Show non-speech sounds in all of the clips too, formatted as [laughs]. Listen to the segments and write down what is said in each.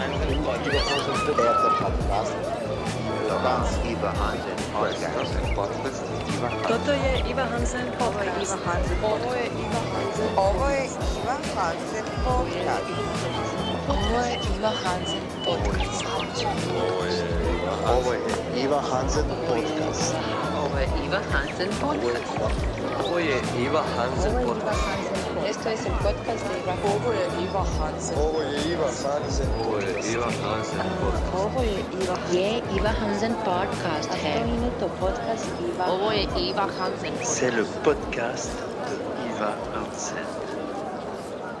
Podcast. Dans Iva Hansen Podcast. Toto je Iva Hansen podcast. Ovo je Iva Hansen. Ovo je Iva Hansen podcast. Ovo je Iva Hansen podcast. Ovo je Iva Hansen Podcast. Ovo je Iva Hansen podcast. Ovo je Iva Hansen podcast. podcast Hansen. Ovo je Hansen. Ovo je Hansen podcast. Ovo je Hansen C'est le podcast de Hansen.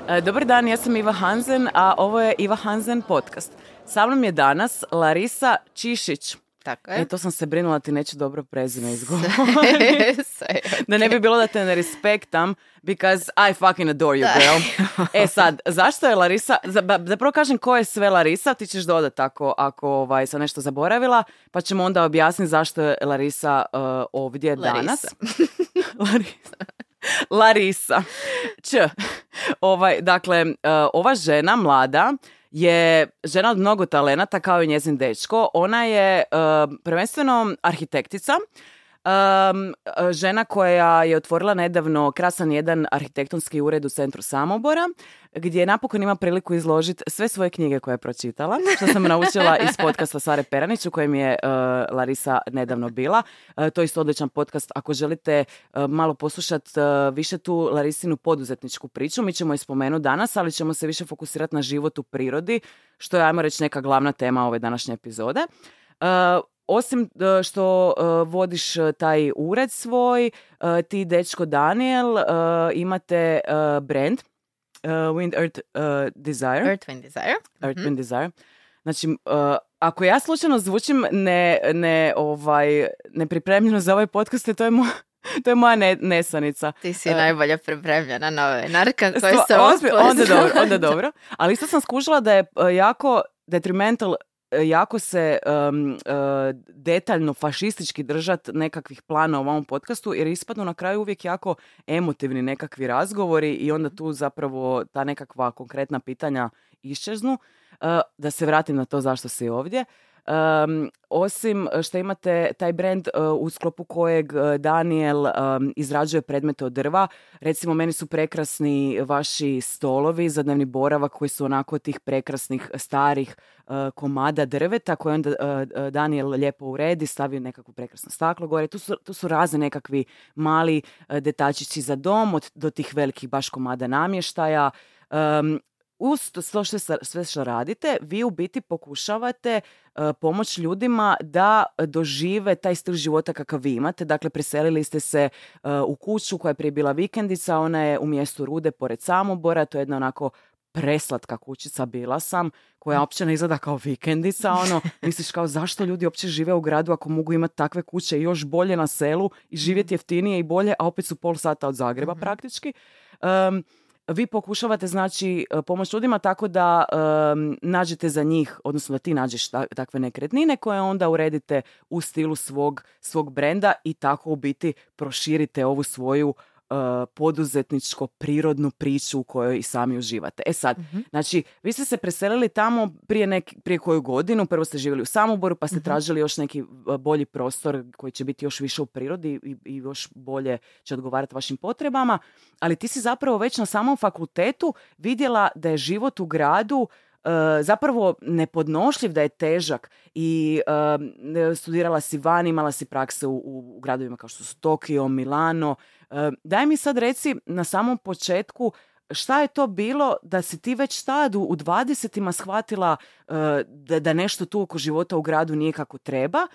E, dobar dan, ja sam Iva Hansen, a ovo je Iva Hansen podcast. Sa mnom je danas Larisa Čišić. Tako E, je. to sam se brinula ti neću dobro prezime [laughs] izgovoriti. Da ne bi bilo da te ne respektam, because I fucking adore you, girl. [laughs] e sad, zašto je Larisa, zapravo kažem ko je sve Larisa, ti ćeš dodat ako, ako ovaj, sam nešto zaboravila, pa ćemo onda objasniti zašto je Larisa uh, ovdje danas. [laughs] Larisa. Larisa. Č. Ovaj, dakle, uh, ova žena, mlada, je žena od mnogo talenata kao i njezin dečko. Ona je uh, prvenstveno arhitektica, Um, žena koja je otvorila nedavno krasan jedan arhitektonski ured u centru Samobora, gdje napokon ima priliku izložiti sve svoje knjige koje je pročitala, što sam naučila iz [laughs] podcasta Sare Peranić u kojem je uh, Larisa nedavno bila. Uh, to je isto odličan podcast. Ako želite uh, malo poslušati više tu Larisinu poduzetničku priču, mi ćemo je spomenuti danas, ali ćemo se više fokusirati na život u prirodi, što je, ajmo reći, neka glavna tema ove današnje epizode. Uh, osim uh, što uh, vodiš uh, taj ured svoj, uh, ti dečko Daniel uh, imate uh, brand uh, Wind Earth uh, Desire. Earth, Wind, Desire. Earth, Wind, Desire. Znači, uh, ako ja slučajno zvučim ne, ne, ovaj, nepripremljeno za ovaj podcast, to je, mo- [laughs] to je moja ne, nesanica. Ti si E. najbolje pripremljena novinarka koja se onda dobro, onda dobro. Ali isto sam skužila da je uh, jako detrimental uh, jako se um, uh, detaljno fašistički držat nekakvih plana u ovom podcastu jer ispadnu na kraju uvijek jako emotivni nekakvi razgovori i onda tu zapravo ta nekakva konkretna pitanja iščeznu. Uh, da se vratim na to zašto si ovdje. Um, osim što imate taj brand uh, u sklopu kojeg uh, Daniel um, izrađuje predmete od drva, recimo meni su prekrasni vaši stolovi za dnevni boravak koji su onako tih prekrasnih starih uh, komada drveta koje onda uh, Daniel lijepo uredi, stavi nekakvo prekrasno staklo gore. Tu su, tu su razni nekakvi mali detačići za dom od, do tih velikih baš komada namještaja. Um, uz to sve što, sve što radite, vi u biti pokušavate uh, pomoć ljudima da dožive taj stil života kakav vi imate. Dakle, preselili ste se uh, u kuću koja je prije bila vikendica, ona je u mjestu Rude pored Samobora, to je jedna onako preslatka kućica bila sam, koja uopće ne izgleda kao vikendica, ono, [laughs] misliš kao zašto ljudi uopće žive u gradu ako mogu imati takve kuće i još bolje na selu i živjeti jeftinije i bolje, a opet su pol sata od Zagreba praktički. Um, vi pokušavate znači e, pomoć ljudima tako da em, nađete za njih, odnosno da ti nađeš ta- takve nekretnine koje onda uredite u stilu svog, svog brenda i tako u biti proširite ovu svoju poduzetničko prirodnu priču u kojoj i sami uživate. E sad, znači, vi ste se preselili tamo prije, nek, prije koju godinu, prvo ste živjeli u Samoboru, pa ste tražili još neki e, bolji prostor koji će biti još više u prirodi i, i još bolje će odgovarati vašim potrebama, ali ti si zapravo već na samom fakultetu vidjela da je život u gradu e, zapravo nepodnošljiv, da je težak i e, studirala si van, imala si prakse u, u, u gradovima kao što su Tokio, Milano. Daj mi sad reci na samom početku šta je to bilo da si ti već tad u, 20-ima shvatila e, da, da nešto tu oko života u gradu nije kako treba,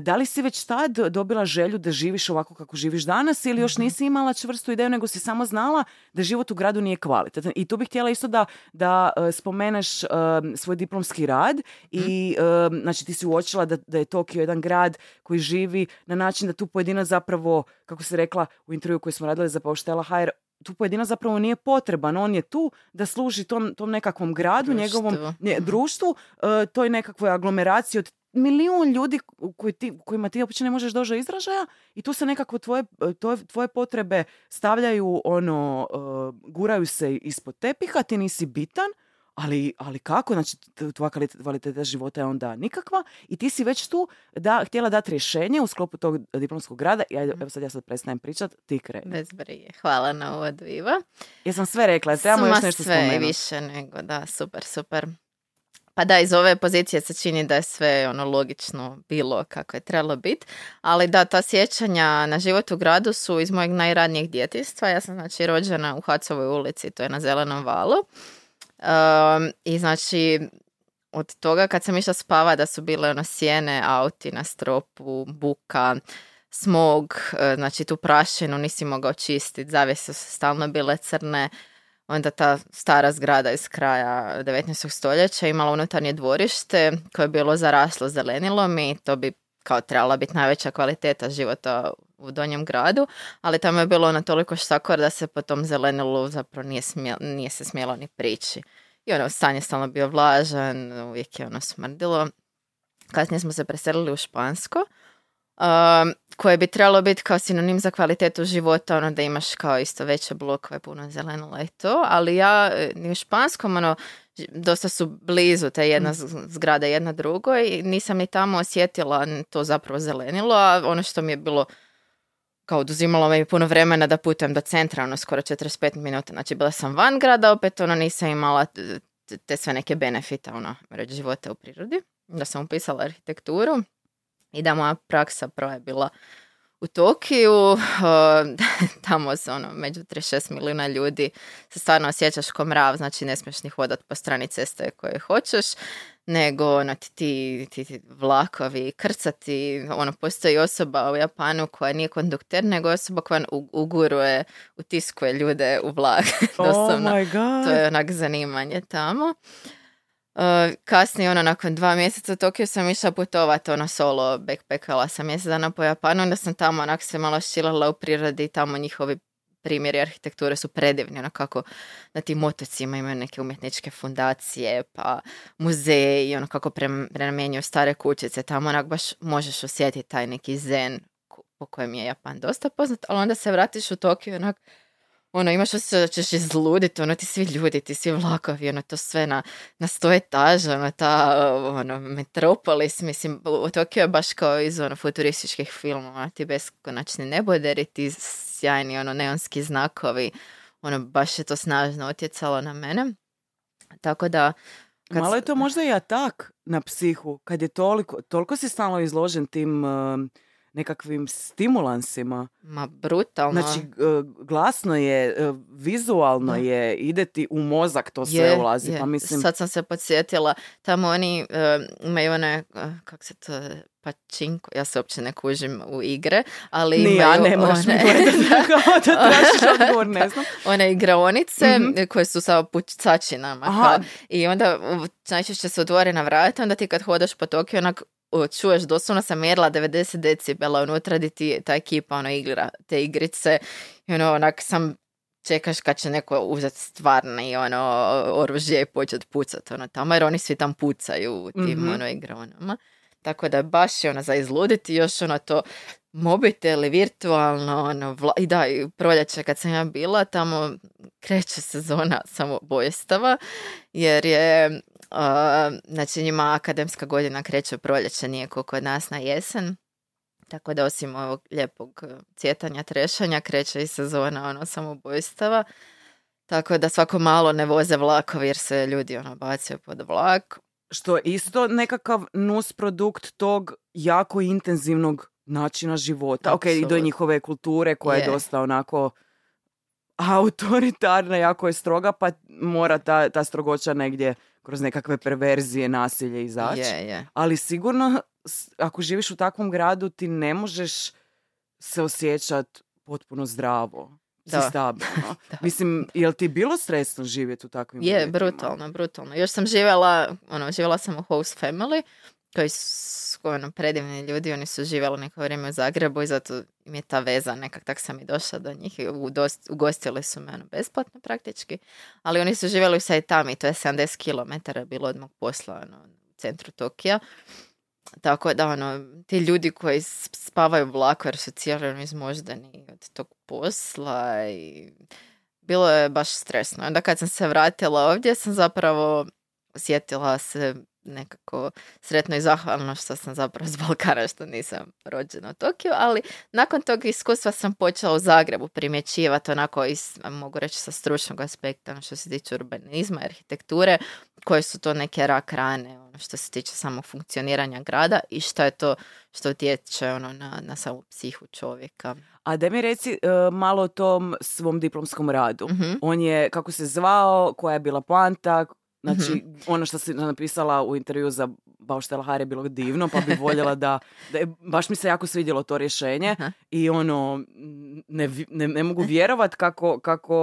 Da li si već tad dobila želju da živiš ovako kako živiš danas ili još nisi imala čvrstu ideju nego si samo znala da život u gradu nije kvalitetan? I tu bih htjela isto da, da e, spomeneš e, svoj diplomski rad i e, znači ti si uočila da, da je Tokio jedan grad koji živi na način da tu pojedinac zapravo, kako si rekla u intervju koji smo radili za Pauštela HR, tu pojedinac zapravo nije potreban, on je tu da služi tom, tom nekakvom gradu, Društvu. njegovom nje- društvu, e, toj nekakvoj aglomeraciji od milijun ljudi koji ti, kojima ti uopće ne možeš doći do izražaja i tu se nekako tvoje, tvoje, tvoje potrebe stavljaju ono, uh, guraju se ispod tepiha, ti nisi bitan, ali, ali kako? Znači, tvoja kvali- kvaliteta života je onda nikakva i ti si već tu da, htjela dati rješenje u sklopu tog diplomskog rada i ajde, evo sad ja sad prestajem pričat, ti kreni. Bez brige. Hvala na uvodu, Iva. Jesam sve rekla, trebamo još nešto sve spomenuti. više nego, da, super, super. Pa da, iz ove pozicije se čini da je sve ono logično bilo kako je trebalo biti, ali da, ta sjećanja na život u gradu su iz mojeg najradnijeg djetinjstva. Ja sam znači rođena u Hacovoj ulici, to je na Zelenom valu. Um, I znači od toga kad sam išla spava da su bile ono sjene, auti na stropu, buka, smog, e, znači tu prašinu nisi mogao čistiti, zavjese su stalno bile crne, onda ta stara zgrada iz kraja 19. stoljeća imala unutarnje dvorište koje je bilo zaraslo zelenilom i to bi kao trebala biti najveća kvaliteta života u donjem gradu, ali tamo je bilo ono toliko štakor da se po tom zelenilu zapravo nije, smje- nije se smjelo ni prići. I ono, stan je stalno bio vlažan, uvijek je ono smrdilo. Kasnije smo se preselili u Špansko, um, koje bi trebalo biti kao sinonim za kvalitetu života, ono da imaš kao isto veće blokove, puno zelenila i to, ali ja e, ni u Španskom, ono, dosta su blizu te jedna z- zgrada jedna drugoj i nisam ni tamo osjetila to zapravo zelenilo, a ono što mi je bilo kao oduzimalo mi je puno vremena da putujem do centra, ono skoro 45 minuta. Znači bila sam van grada, opet ono nisam imala te sve neke benefite, ono, reći života u prirodi. Da sam upisala arhitekturu i da moja praksa prva je bila u Tokiju, [laughs] tamo se ono, među 36 milijuna ljudi se stvarno osjećaš ko mrav, znači ne smiješ ni hodat po strani ceste koje hoćeš, nego ono, ti, ti, ti, vlakovi, krcati, ono, postoji osoba u Japanu koja nije kondukter, nego osoba koja uguruje, utiskuje ljude u vlak, [laughs] Oh my god. To je onak zanimanje tamo. Uh, kasnije, ono, nakon dva mjeseca u Tokiju sam išla putovat, ono, solo, backpackala sam mjesec dana po Japanu, onda sam tamo onak se malo šilala u prirodi i tamo njihovi primjeri arhitekture su predivni, ono kako na tim otocima imaju neke umjetničke fundacije, pa muzeji, ono kako prenamjenjuju stare kućice, tamo onak baš možeš osjetiti taj neki zen po kojem je Japan dosta poznat, ali onda se vratiš u Tokiju i onak ono, imaš osjećaj da ćeš izluditi, ono, ti svi ljudi, ti svi vlakovi, ono, to sve na, na sto etaža, ono, ta, ono, metropolis, mislim, Tokio je baš kao iz, ono, futurističkih filmova, ti beskonačni neboderi, ti sjajni, ono, neonski znakovi, ono, baš je to snažno utjecalo na mene. Tako da, kad Malo je to možda i atak na psihu, kad je toliko, toliko si stalno izložen tim um, nekakvim stimulansima. ma, brutalno. Znači, uh, glasno je, uh, vizualno je, ide ti u mozak, to sve Je, ulazi. je. Pa mislim, Sad sam se podsjetila, tamo oni e, imaju one, uh, kako se to, pačinko, ja se uopće ne kužim u igre, ali ni imaju ja ne moraš one, [laughs] [laughs] odgovor, ne [laughs] znam. one igraonice Mhm. koje su sa pucačinama. I onda najčešće se otvorena vrata, onda ti kad hodaš po Tokiju, onak čuješ, doslovno sam mjerila 90 decibela unutra di ti ta ekipa ono igra te igrice i ono onak sam čekaš kad će neko uzeti stvarni ono oružje i početi pucat ono tamo jer oni svi tam pucaju u tim Mhm. ono igraonama. Tako da baš je ono za izluditi još ono to mobiteli virtualno ono vla- i da i proljeće kad sam ja bila tamo kreće sezona samobojstava jer je znači njima akademska godina kreće u proljeće nije kao kod nas na jesen tako da osim ovog lijepog e, cvjetanja, trešanja, kreće i sezona ono samobojstava. Tako da svako malo ne voze vlakovi jer se ljudi ono bacaju pod vlak. Što je isto nekakav nus produkt tog jako intenzivnog načina života. Ok, i do njihove kulture koja je Je. dosta onako autoritarna, jako je stroga, pa mora ta, ta strogoća negdje kroz nekakve perverzije, nasilje izaći. Je, je. Ali sigurno, ako živiš u takvom gradu, ti ne možeš se osjećat potpuno zdravo. Si Da. stabilno. [laughs] Da. Mislim, jel ti bilo stresno živjeti u takvim Je, uvjetima? brutalno, brutalno. Još sam živjela, ono, živjela sam u host family, koji su ono, predivni ljudi, oni su živjeli neko vrijeme u Zagrebu i zato im je ta veza, nekak tak sam i došla do njih i udost- ugostili su me ono, besplatno praktički, ali oni su živjeli u Saitami, to je 70 km bilo od mog posla ono, u centru Tokija. Tako da, ono, ti ljudi koji spavaju u vlaku jer su cijeli ono izmoždani od tog posla i bilo je baš stresno. Onda kad sam se vratila ovdje sam zapravo osjetila se nekako sretno i zahvalno što sam zapravo iz Balkana što nisam rođena u Tokiju, ali nakon tog iskustva sam počela u Zagrebu primjećivati onako iz, mogu reći sa stručnog aspekta ono što se tiče urbanizma, arhitekture, koje su to neke rak rane ono što se tiče samog funkcioniranja grada i što je to što utječe ono na, na samu psihu čovjeka. A da mi reci e, malo o tom svom diplomskom radu. Mhm. On je, kako se zvao, koja je bila poanta, znači Mhm. ono što si napisala u intervju za Bauštelhar je bilo divno, pa bi voljela da, da je- baš mi se jako svidjelo to rješenje Aha. i ono, ne, ne, ne mogu vjerovat kako, kako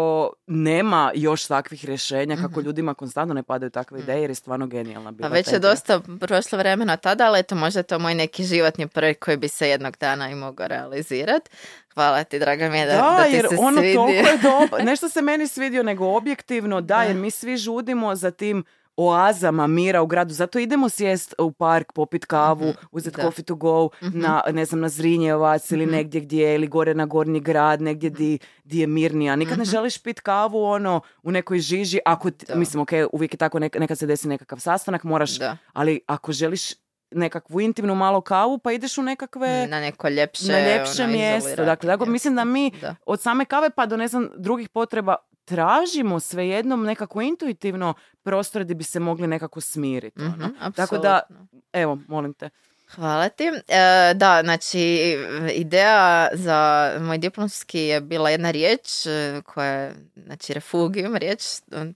nema još takvih rješenja, kako ljudima konstantno ne padaju takve ideje jer je stvarno genijalna bila Pa već je dosta prošlo vremena tada, ali eto možda je to moj neki životni projekt koji bi se jednog dana i mogao realizirati. Hvala ti, draga mi je da, Da, da ti jer se ono svidi. toliko je dobro. [laughs] Nešto se meni svidio nego objektivno, da, jer mi svi žudimo za tim oazama mira u gradu. Zato idemo sjest u park, popit kavu, uzeti Mhm, da. coffee to go, na, ne znam, na Zrinjevac ili Mhm. negdje gdje, ili gore na Gornji grad, negdje di, di je mirnija. Nikad ne Mhm. želiš pit kavu ono u nekoj žiži, ako, ti- mislim, ok, uvijek je tako, nek- nekad se desi nekakav sastanak, moraš, Da. ali ako želiš nekakvu intimnu malo kavu, pa ideš u nekakve Na neko ljepše, na ljepše ono, mjesto. Dakle, mjesto. mislim da mi Da. od same kave pa do ne znam drugih potreba tražimo svejednom nekako intuitivno prostor gdje bi se mogli nekako smiriti. Mhm, ono. Tako da, evo, molim te. Hvala ti. E, da, znači, ideja za moj diplomski je bila jedna riječ e, koja je, znači, refugium riječ,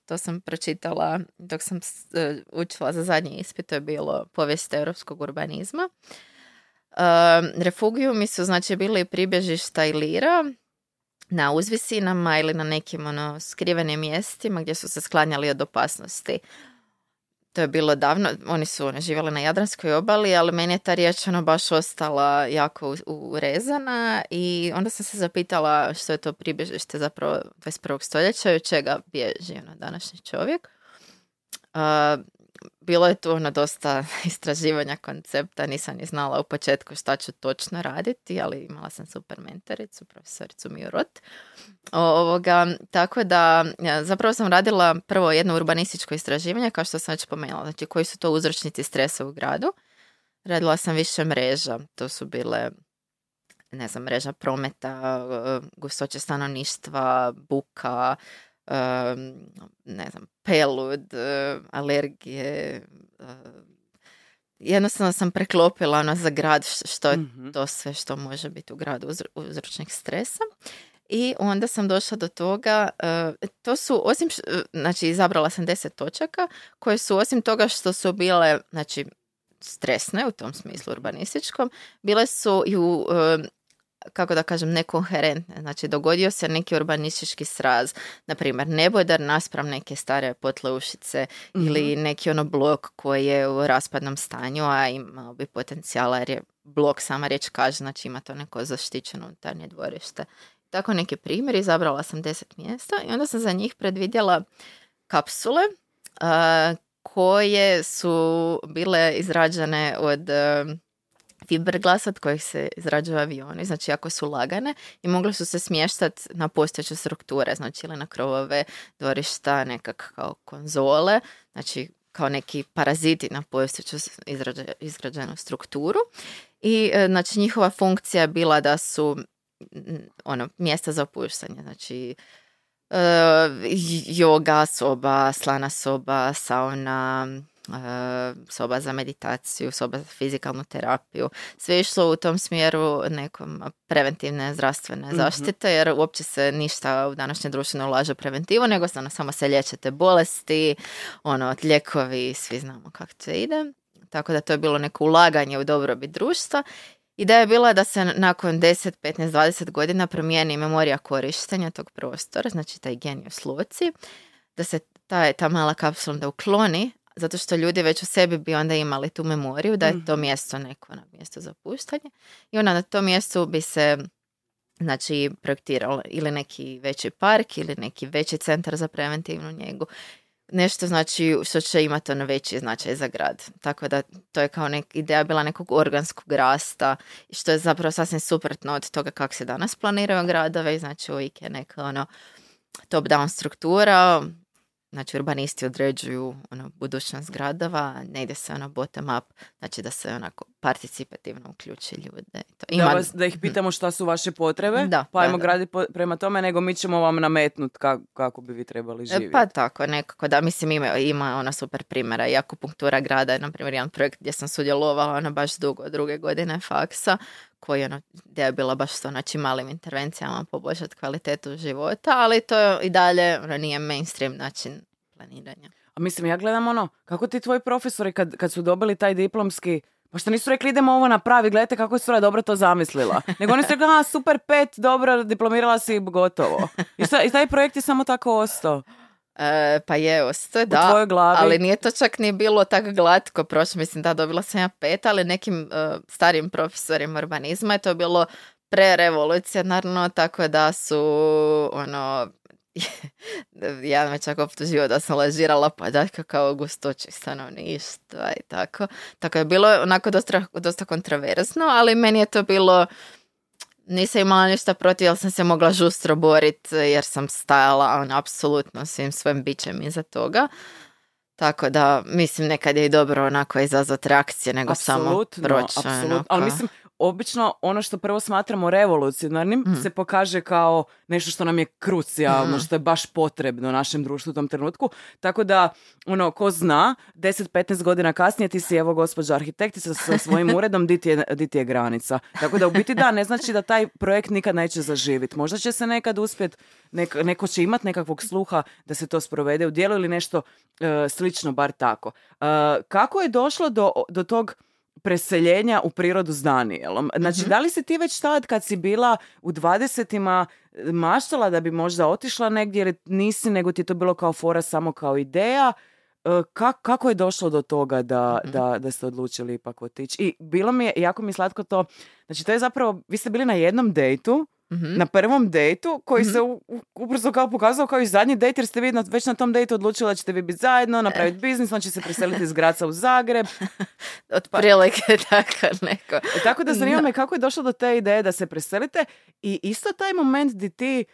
to sam pročitala dok sam e, učila za zadnji ispit, to je bilo povijest europskog urbanizma. E, refugiumi su, znači, bili pribježišta i lira na uzvisinama ili na nekim ono, skrivenim mjestima gdje su se sklanjali od opasnosti. To je bilo davno, oni su ono, živjeli na Jadranskoj obali, ali meni je ta riječ ono baš ostala jako urezana i onda sam se zapitala što je to pribježište zapravo 21. stoljeća i od čega bježi ono, današnji čovjek. A, bilo je tu ono dosta [laughs] istraživanja koncepta, nisam ni znala u početku šta ću točno raditi, ali imala sam super mentoricu, profesoricu Miju Rot. Ovoga, tako da ja, zapravo sam radila prvo jedno urbanističko istraživanje, kao što sam već spomenula, znači koji su to uzročnici stresa u gradu. Radila sam više mreža, to su bile ne znam, mreža prometa, gustoće stanovništva, buka, ne znam, pelud, e, alergije. e, Jednostavno sam preklopila ono za grad što je Mhm. to sve što može biti u gradu uzro- uzročnik stresa. I onda sam došla do toga, e, to su osim, znači izabrala sam deset točaka koje su osim toga što su bile, znači stresne u tom smislu urbanističkom, bile su i u, kako da kažem, nekoherentne. Znači, dogodio se neki urbanistički sraz, na primjer, nebodar naspram neke stare potleušice ili neki ono blok koji je u raspadnom stanju, a imao bi potencijala jer je blok, sama riječ kaže, znači ima to neko zaštićeno unutarnje dvorište. Tako neki primjer, izabrala sam deset mjesta i onda sam za njih predvidjela kapsule a, koje su bile izrađene od e, fiberglasa od kojih se izrađuju avioni, znači jako su lagane i mogle su se smještati na postojeće strukture, znači ili na krovove dvorišta, nekak kao konzole, znači kao neki paraziti na postojeću izgrađenu strukturu. I e, znači njihova funkcija je bila da su ono mjesta za opuštanje, znači e, yoga soba, slana soba, sauna, soba za meditaciju, soba za fizikalnu terapiju. Sve išlo u tom smjeru nekom preventivne zdravstvene zaštite, jer uopće se ništa u današnje društvo ne ulaže u preventivu, nego se ono, samo se liječete bolesti, ono, lijekovi, svi znamo kako to ide. Tako da to je bilo neko ulaganje u dobrobit društva. Ideja je bila da se nakon 10, 15, 20 godina promijeni memorija korištenja tog prostora, znači taj genius loci, da se ta, ta mala kapsula onda ukloni, zato što ljudi već u sebi bi onda imali tu memoriju da je to mjesto neko na mjesto za puštanje. I onda na tom mjestu bi se znači projektiralo ili neki veći park ili neki veći centar za preventivnu njegu. Nešto znači što će imati ono veći značaj za grad. Tako da to je kao nek, ideja bila nekog organskog rasta što je zapravo sasvim suprotno od toga kako se danas planiraju gradove znači uvijek je neka ono top-down struktura, znači urbanisti određuju ono, budućnost gradova, ne ide se ono bottom up, znači da se onako participativno uključi ljude. i To. Da, vas, da ih pitamo šta su vaše potrebe, Da, pa ajmo graditi po- prema tome, nego mi ćemo vam nametnut ka- kako bi vi trebali E, živjeti. Pa tako, nekako da, mislim ima, ima ona super primjera i akupunktura grada je, na primjer, jedan projekt gdje sam sudjelovala ono baš dugo, druge godine faksa, koji ono, gdje je bila baš to, znači malim intervencijama poboljšati kvalitetu života, ali to je i dalje ono, nije mainstream način planiranja. A mislim, ja gledam ono, kako ti tvoji profesori kad, kad su dobili taj diplomski, pa što nisu rekli idemo ovo napravi, gledajte kako je Sura dobro to zamislila. [laughs] Nego oni su rekli, a super pet, dobro, diplomirala si gotovo. I, sta- i taj projekt je samo tako ostao. E, pa je, osto, U da, tvojoj glavi. ali nije to čak ni bilo tako glatko prošlo, mislim da dobila sam ja pet, ali nekim e, starim profesorima urbanizma je to bilo prerevolucionarno, tako da su ono [laughs] jedan me čak optužio da sam lažirala podatke kao gustoći stanovništva i tako. Tako je bilo onako dosta, dosta kontroverzno, ali meni je to bilo nisam imala ništa protiv, jer sam se mogla žustro boriti jer sam stajala ono, apsolutno svim svojim bićem iza toga. Tako da, mislim, nekad je i dobro onako izazvati reakcije, nego samo proći. apsolutno. ono, Ali mislim, obično ono što prvo smatramo revolucionarnim Mhm. se pokaže kao nešto što nam je krucijalno, Mhm. što je baš potrebno našem društvu u tom trenutku. Tako da, ono, ko zna, 10-15 godina kasnije ti si, evo, gospođa arhitektica sa svojim [laughs] uredom, di ti, je, di ti je granica. Tako da, u biti da, ne znači da taj projekt nikad neće zaživiti. Možda će se nekad uspjeti, nek- neko će imati nekakvog sluha da se to sprovede u djelu ili nešto e, slično, bar tako. E, kako je došlo do, do tog preseljenja u prirodu s Danielom. Znači, da li si ti već tad kad si bila u dvadesetima maštala da bi možda otišla negdje ili nisi, nego ti je to bilo kao fora samo kao ideja? E, ka- kako je došlo do toga da, da, da ste odlučili ipak otići? I bilo mi je, jako mi je slatko to, znači to je zapravo, vi ste bili na jednom dejtu, Mhm. na prvom dejtu koji se u- u- ubrzo kao pokazao kao i zadnji dejt jer ste vi na- već na tom dejtu odlučili da ćete vi biti zajedno, napraviti biznis, on će se preseliti iz Graca u Zagreb. [laughs] Otprilike [laughs] tako neko. E, Tako da zanima Da. me kako je došlo do te ideje da se preselite i isto taj moment di ti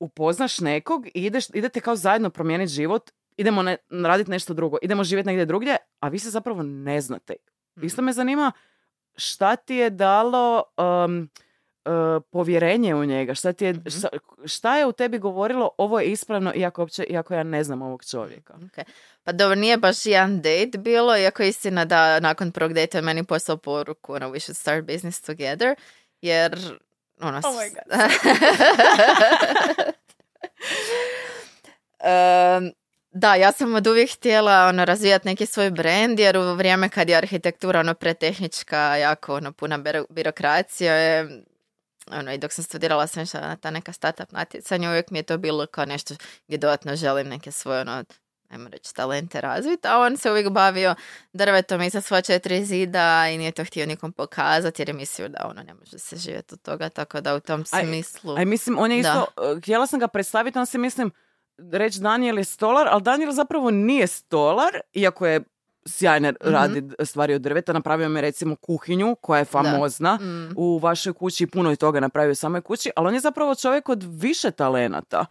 upoznaš nekog i ideš, idete kao zajedno promijeniti život, idemo ne, raditi nešto drugo, idemo živjeti negdje drugdje, a vi se zapravo ne znate. Isto me zanima šta ti je dalo um, uh, povjerenje u njega, šta, ti je, šta, šta je u tebi govorilo ovo je ispravno iako, uopće, iako ja ne znam ovog čovjeka. Ok. Pa dobro, nije baš jedan date bilo, iako je istina da nakon prvog date je meni poslao poruku, ono, we should start business together, jer, ono... Oh my [laughs] Em, da, ja sam od uvijek htjela ono, razvijati neki svoj brand, jer u vrijeme kad je arhitektura ono, pretehnička, jako ono, puna biro- birokracija, je, ono, i dok sam studirala sam išla na ta neka startup natjecanja, uvijek mi je to bilo kao nešto gdje dodatno želim neke svoje, ono, ajmo reći, talente razviti, a on se uvijek bavio drvetom iza svoja četiri zida i nije to htio nikom pokazati jer je mislio da ono ne može se živjeti od toga, tako da u tom Aj, smislu... Aj, mislim, on je isto, uh, htjela sam ga predstaviti, on se mislim, reći Daniel je stolar, ali Daniel zapravo nije stolar, iako je sjajne radi stvari od drveta. Napravio mi recimo kuhinju koja je famozna Mm. u vašoj kući, puno je toga napravio u samoj kući, ali on je zapravo čovjek od više talenata.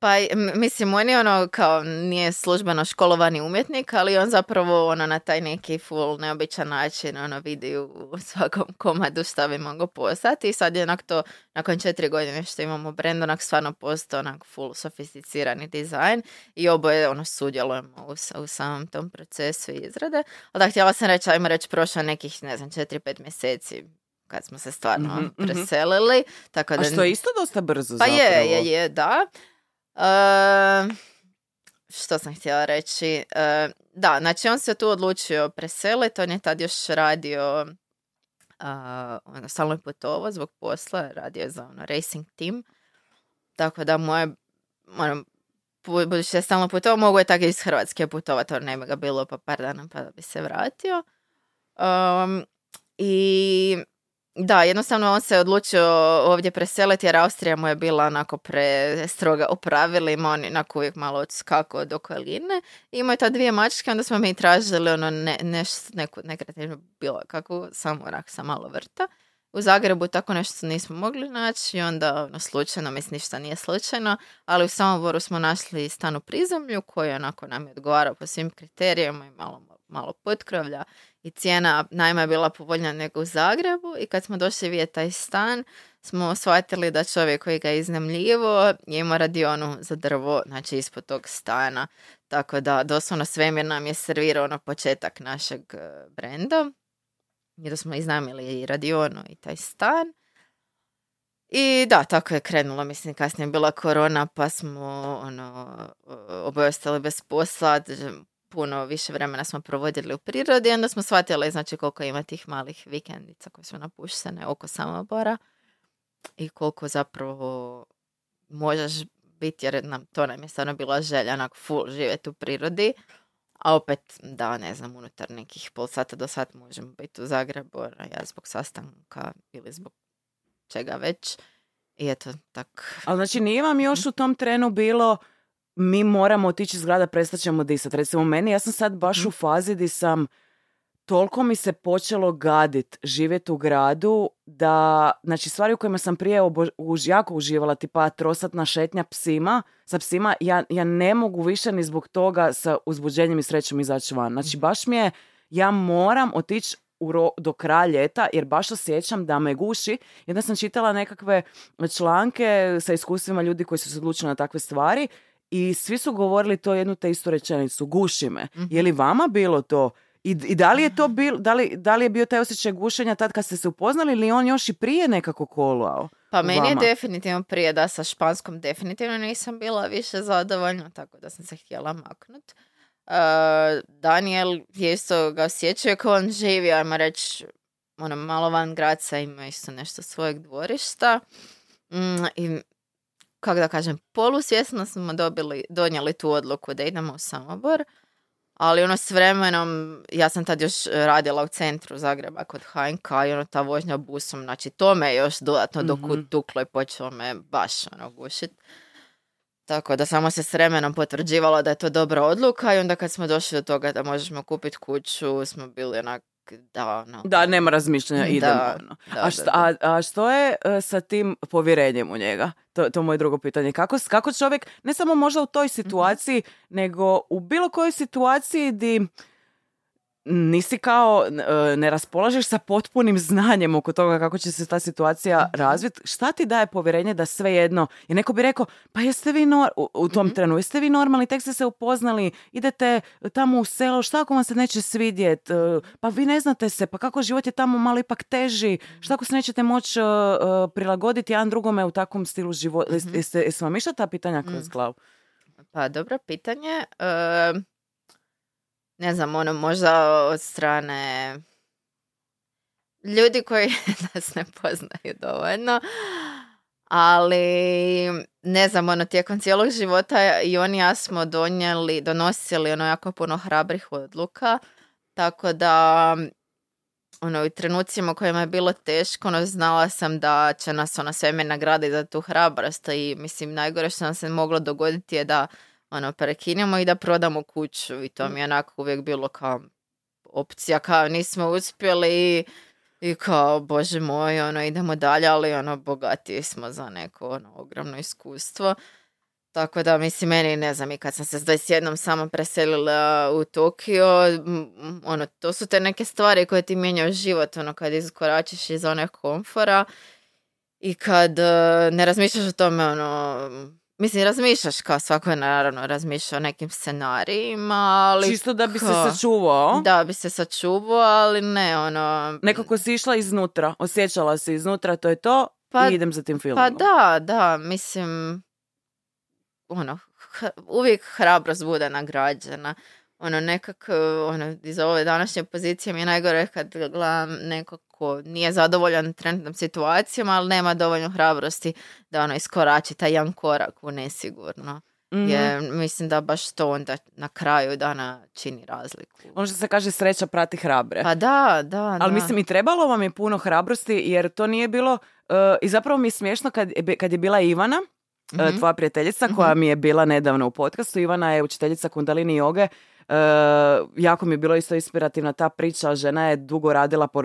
Pa mislim, on je ono kao nije službeno školovani umjetnik, ali on zapravo ono na taj neki full neobičan način ono vidi u svakom komadu šta bi mogao postati i sad je onak to nakon četiri godine što imamo brand onak stvarno postao onak full sofisticirani dizajn i oboje ono sudjelujemo u, u samom tom procesu izrade. Ali da, htjela sam reći, ajmo reći, prošlo nekih, ne znam, četiri, pet mjeseci kad smo se stvarno Mhm, mhm. preselili. Tako da A što je isto dosta brzo pa zapravo. je, je, je, da. E, što sam htjela reći? E, da, znači on se tu odlučio preseliti, on je tad još radio a, ono, stalno je putovao zbog posla, radio je za ono, racing team. Tako da moje, ono, bu- budući da je stalno putovao, mogu je tako iz Hrvatske putovati, jer ne bi ga bilo pa par dana pa da bi se vratio. Um, I da, jednostavno on se odlučio ovdje preseliti jer Austrija mu je bila onako pre stroga u pravilima, on onako uvijek malo odskakao od okoline. I Imao je ta dvije mačke, onda smo mi tražili ono ne, neš, neku nekretninu bilo kakvu, samo onak sa malo vrta. u Zagrebu tako nešto nismo mogli naći i onda ono, slučajno, mislim ništa nije slučajno, ali u Samoboru smo našli stan u prizemlju koji onako nam je odgovarao po svim kriterijima i malo, malo potkrovlja i cijena najma je bila povoljnija nego u Zagrebu i kad smo došli vidjeti taj stan smo shvatili da čovjek koji ga je iznajmljivo je imao radionu za drvo, znači ispod tog stana. Tako da doslovno svemir nam je servirao na početak našeg e, brenda. Jer smo iznajmili i radionu i taj stan. I da, tako je krenulo. Mislim, kasnije je bila korona, pa smo ono, oboje ostali bez posla. Puno više vremena smo provodili u prirodi. I onda smo shvatili znači, koliko ima tih malih vikendica koje su napuštene oko Samobora. I koliko zapravo možeš biti, jer nam, to nam je stvarno bila želja, onak full živjeti u prirodi. A opet, da, ne znam, unutar nekih pol sata do sat možemo biti u Zagrebu, ja zbog sastanka ili zbog čega već. I eto, tak. Ali znači nije vam još u tom trenu bilo mi moramo otići iz grada, prestat ćemo disati. Recimo meni, ja sam sad baš u fazi di sam toliko mi se počelo gadit živjeti u gradu da, znači stvari u kojima sam prije už, jako uživala, tipa trosatna šetnja psima, sa psima, ja, ja ne mogu više ni zbog toga sa uzbuđenjem i srećom izaći van. Znači Mhm. baš mi je, ja moram otići u ro- do kraja ljeta jer baš osjećam da me guši. Onda sam čitala nekakve članke sa iskustvima ljudi koji su se odlučili na takve stvari i svi su govorili to jednu te istu rečenicu, guši me. Mhm. Je li vama bilo to? I, I da li je to bil, da li, da li je bio taj osjećaj gušenja tad kad ste se upoznali ili on još i prije nekako kolao? Pa meni je definitivno prije da sa španskom definitivno nisam bila više zadovoljna, tako da sam se htjela maknut. Uh, Daniel je isto ga osjećao kao on živi, ajmo reći, ono, malo van graca ima isto nešto svojeg dvorišta. Mm, I kako da kažem, polusvjesno smo dobili, donijeli tu odluku da idemo u Samobor, ali ono s vremenom, ja sam tad još radila u centru Zagreba kod HNK i ono ta vožnja busom, znači to me još dodatno Mhm. mm tuklo i počelo me baš ono gušit. Tako da samo se s vremenom potvrđivalo da je to dobra odluka i onda kad smo došli do toga da možemo kupiti kuću, smo bili onak, da, ono, Da, nema razmišljanja, Da, idemo. ono. da, a, da, šta, da. a, a što je e, sa tim povjerenjem u njega? To, to je moje drugo pitanje. Kako, kako čovjek, ne samo možda u toj situaciji, nego u bilo kojoj situaciji di nisi kao, e, ne raspolažeš sa potpunim znanjem oko toga kako će se ta situacija razviti. Šta ti daje povjerenje da svejedno, jer neko bi rekao, pa jeste vi nor- u, u tom trenu, jeste vi normalni, tek ste se upoznali, idete tamo u selo, šta ako vam se neće svidjet, E, pa vi ne znate se, pa kako život je tamo malo ipak teži, šta ako se nećete moći e, prilagoditi jedan drugome u takvom stilu života. Jeste, jeste vam išla ta pitanja kroz glavu? Pa dobro pitanje. E, ne znam, ono možda od strane ljudi koji [laughs] nas ne poznaju dovoljno. Ali ne znam, ono tijekom cijelog života i oni i ja smo donijeli, donosili ono jako puno hrabrih odluka. Tako da ono, u trenucima kojima je bilo teško, ono, znala sam da će nas ona svemir nagraditi za tu hrabrost i mislim najgore što nam se moglo dogoditi je da ono, prekinemo i da prodamo kuću i to mi je onako uvijek bilo kao opcija, kao nismo uspjeli i, i kao, bože moj, ono, idemo dalje, ali ono, bogatiji smo za neko ono, ogromno iskustvo. Tako da, mislim, meni, ne znam, i kad sam se s 21 samo preselila u Tokio, m, ono, to su te neke stvari koje ti mijenjaju život, ono, kad iskoračiš iz one komfora i kad e, ne razmišljaš o tome, ono, mislim, razmišljaš kao svako je naravno razmišlja o nekim scenarijima, ali... Čisto da bi se kao- sačuvao. Da, bi se sačuvao, ali ne, ono... Nekako si išla iznutra, osjećala se iznutra, to je to Pa- i idem za tim filmom. Pa da, da, mislim, ono, uvijek hrabrost bude nagrađena. Ono, nekako, ono, iz ove današnje pozicije mi je najgore kad gledam neko ko nije zadovoljan trenutnom situacijom, ali nema dovoljno hrabrosti da ono iskorači taj jedan korak u nesigurno. Mhm. Jer mislim da baš to onda na kraju dana čini razliku. Ono što se kaže sreća prati hrabre. Pa da, da, Ali da. mislim i trebalo vam je puno hrabrosti jer to nije bilo uh, i zapravo mi je smiješno kad, kad je bila Ivana, Mhm. tvoja prijateljica koja mi je bila nedavno u podcastu. Ivana je učiteljica kundalini joge. Uh, jako mi je bilo isto inspirativna ta priča. Žena je dugo radila po,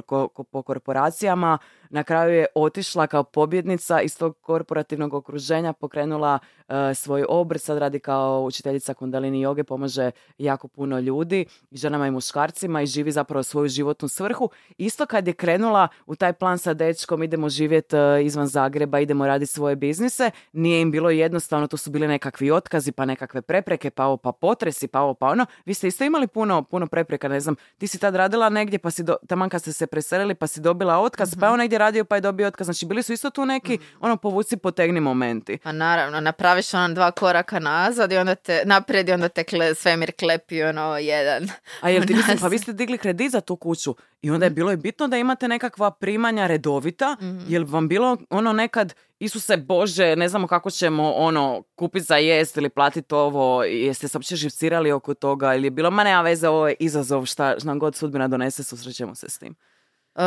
po korporacijama, na kraju je otišla kao pobjednica iz tog korporativnog okruženja, pokrenula e, svoj obrt, sad radi kao učiteljica kundalini joge, pomaže jako puno ljudi, i ženama i muškarcima i živi zapravo svoju životnu svrhu. Isto kad je krenula u taj plan sa dečkom, idemo živjeti e, izvan Zagreba, idemo raditi svoje biznise, nije im bilo jednostavno, to su bili nekakvi otkazi, pa nekakve prepreke, pa ovo, pa potresi, pa ovo, pa ono. Vi ste isto imali puno, puno prepreka, ne znam, ti si tad radila negdje, pa si, do, taman kad ste se preselili, pa si dobila otkaz, pa je on negdje radio, pa je dobio otkaz. Znači, bili su isto tu neki, ono, povuci, potegni momenti. Pa naravno, napraviš ono dva koraka nazad i onda te naprijed i onda te kle, svemir klepi ono jedan. A jel [laughs] ti mislim, pa vi ste digli kredit za tu kuću i onda je bilo je bitno da imate nekakva primanja redovita, jel vam bilo ono nekad, Isuse Bože, ne znamo kako ćemo ono kupiti za jest ili platiti ovo, jeste se uopće živcirali oko toga ili je bilo, ma nema veze, ovo je izazov, šta šta nam god sudbina donese, susrećemo se s tim. Uh,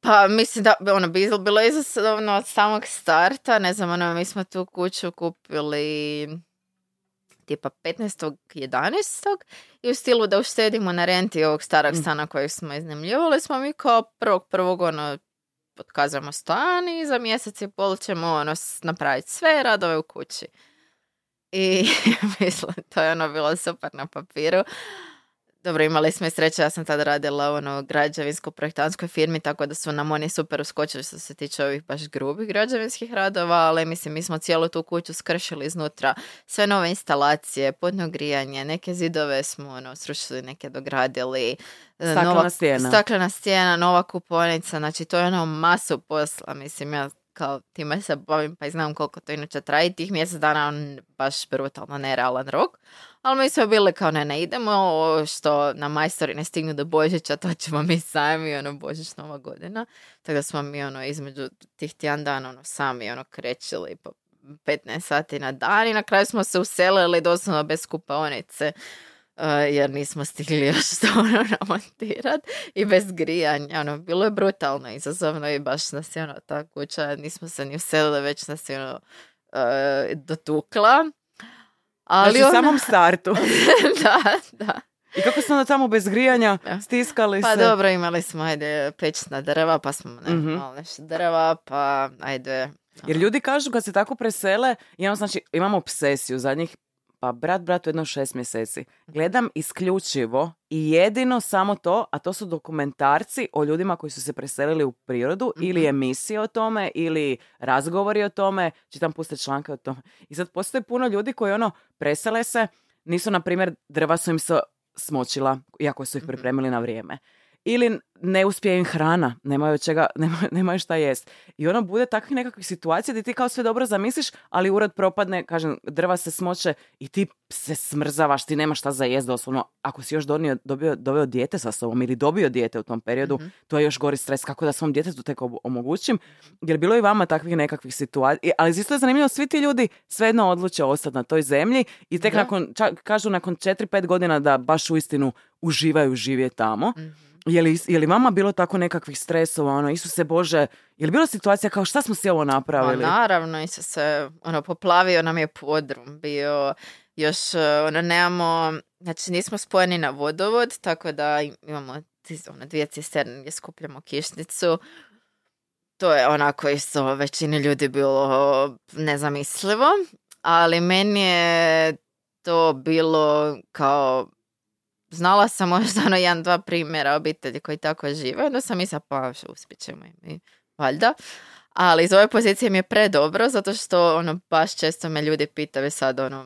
pa mislim da ono, bi- bilo izazovno od samog starta, ne znam, ono, mi smo tu kuću kupili tipa 15.11. i u stilu da uštedimo na renti ovog starog stana kojeg smo iznajmljivali smo mi kao prvog prvog ono otkazujemo stan i za mjesec i pol ćemo ono napraviti sve radove u kući. I [laughs] mislim, to je ono bilo super na papiru. Dobro, imali smo i sreće, ja sam tada radila u ono građevinsko projektantskoj firmi, tako da su nam oni super uskočili što se tiče ovih baš grubih građevinskih radova, ali mislim, mi smo cijelu tu kuću skršili iznutra, sve nove instalacije, podno grijanje, neke zidove smo ono, srušili, neke dogradili. e, Staklena stijena. Staklena stijena, nova kuponica, znači to je ono masu posla, mislim, ja kao time se bavim pa i znam koliko to inače traje tih mjesec dana on baš brutalno nerealan rok ali mi smo bili kao ne ne idemo što na majstori ne stignu do Božića to ćemo mi sami ono Božić nova godina tako da smo mi ono između tih tjedan dana ono sami ono krećili po 15 sati na dan i na kraju smo se uselili doslovno bez kupaonice uh, jer nismo stigli još [laughs] to ono namontirat i bez grijanja. Ono, bilo je brutalno izazovno i baš nas je ono, ta kuća, nismo se ni uselili, već nas je ono, uh, dotukla. Ali Znači, u ona- samom startu. [laughs] da, da. I kako ste onda tamo bez grijanja Ja. stiskali Pa se? dobro, imali smo, ajde, pećna drva, pa smo ne, Mhm. malo nešto drva, pa ajde. Jer ljudi kažu kad se tako presele, imam, znači, imam obsesiju zadnjih, pa brat, bratu jedno šest mjeseci. Gledam isključivo i jedino samo to, a to su dokumentarci o ljudima koji su se preselili u prirodu ili emisije o tome ili razgovori o tome, čitam puste članke o tome. I sad postoji puno ljudi koji ono presele se, nisu na primjer drva su im se smočila, iako su ih pripremili na vrijeme. Ili ne uspije im hrana, nemaju čega, [laughs] nemaju, nemaju šta jest. I ono bude takvih nekakvih situacija gdje ti kao sve dobro zamisliš, ali urod propadne, kažem, drva se smoče i ti se smrzavaš, ti nemaš šta za jest doslovno. Ako si još donio, dobio, doveo dijete sa sobom ili dobio dijete u tom periodu, to je još gori stres. Kako da svom djetetu tek omogućim? Jer bilo i vama takvih nekakvih situacija. Ali isto je zanimljivo, svi ti ljudi svejedno odluče ostati na toj zemlji i tek Da. nakon, čak, kažu nakon 4-5 godina da baš uistinu uživaju živjeti tamo. Mhm. Je li, je li vama bilo tako nekakvih stresova, ono, Isuse Bože, je li bila situacija kao šta smo si ovo Pa napravili? naravno, isto se, ono, poplavio nam je podrum bio, još, e, ono, nemamo, znači nismo spojeni na vodovod, tako da im- imamo ono, dvije cisterne gdje skupljamo kišnicu. To je onako isto većini ljudi bilo nezamislivo, ali meni je to bilo kao znala sam možda ono jedan, dva primjera obitelji koji tako žive, onda sam mislila pa uspjet ćemo i mi, valjda. Ali iz ove pozicije mi je predobro, zato što ono, baš često me ljudi pitaju sad ono,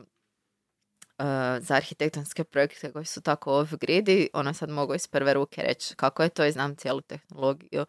uh, za arhitektonske projekte koji su tako off-grid i ono sad mogu iz prve ruke reći kako je to i znam cijelu tehnologiju.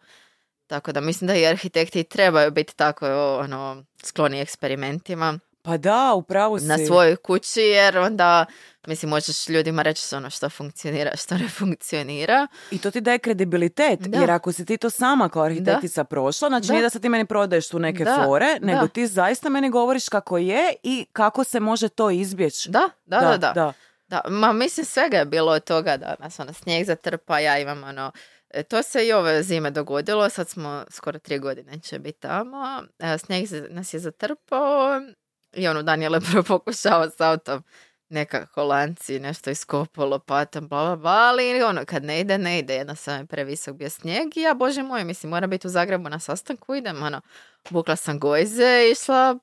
Tako da mislim da i arhitekti trebaju biti tako ono, skloni eksperimentima Pa da, upravo si. na svojoj kući jer onda mislim možeš ljudima reći ono što funkcionira, što ne funkcionira. I to ti daje kredibilitet, Da. jer ako si ti to sama kao arhitektica prošla, znači Da. nije da sad ti meni prodaješ tu neke Da, fore, nego da. ti zaista meni govoriš kako je i kako se može to izbjeći. Da, da, da, da. da. Da, ma mislim svega je bilo od toga da nas ono snijeg zatrpa, ja imam ono, e, to se i ove zime dogodilo, sad smo skoro tri godine će biti tamo, e, snijeg nas je zatrpao i ono Daniel je prvo pokušao s autom neka holanci nešto iskopalo patom, bla, bla, bla, ali ono, kad ne ide, ne ide, jednostavno je previsok bio snijeg i ja, bože moj, mislim, moram biti u Zagrebu na sastanku, idem, ono, bukla sam gojze, išla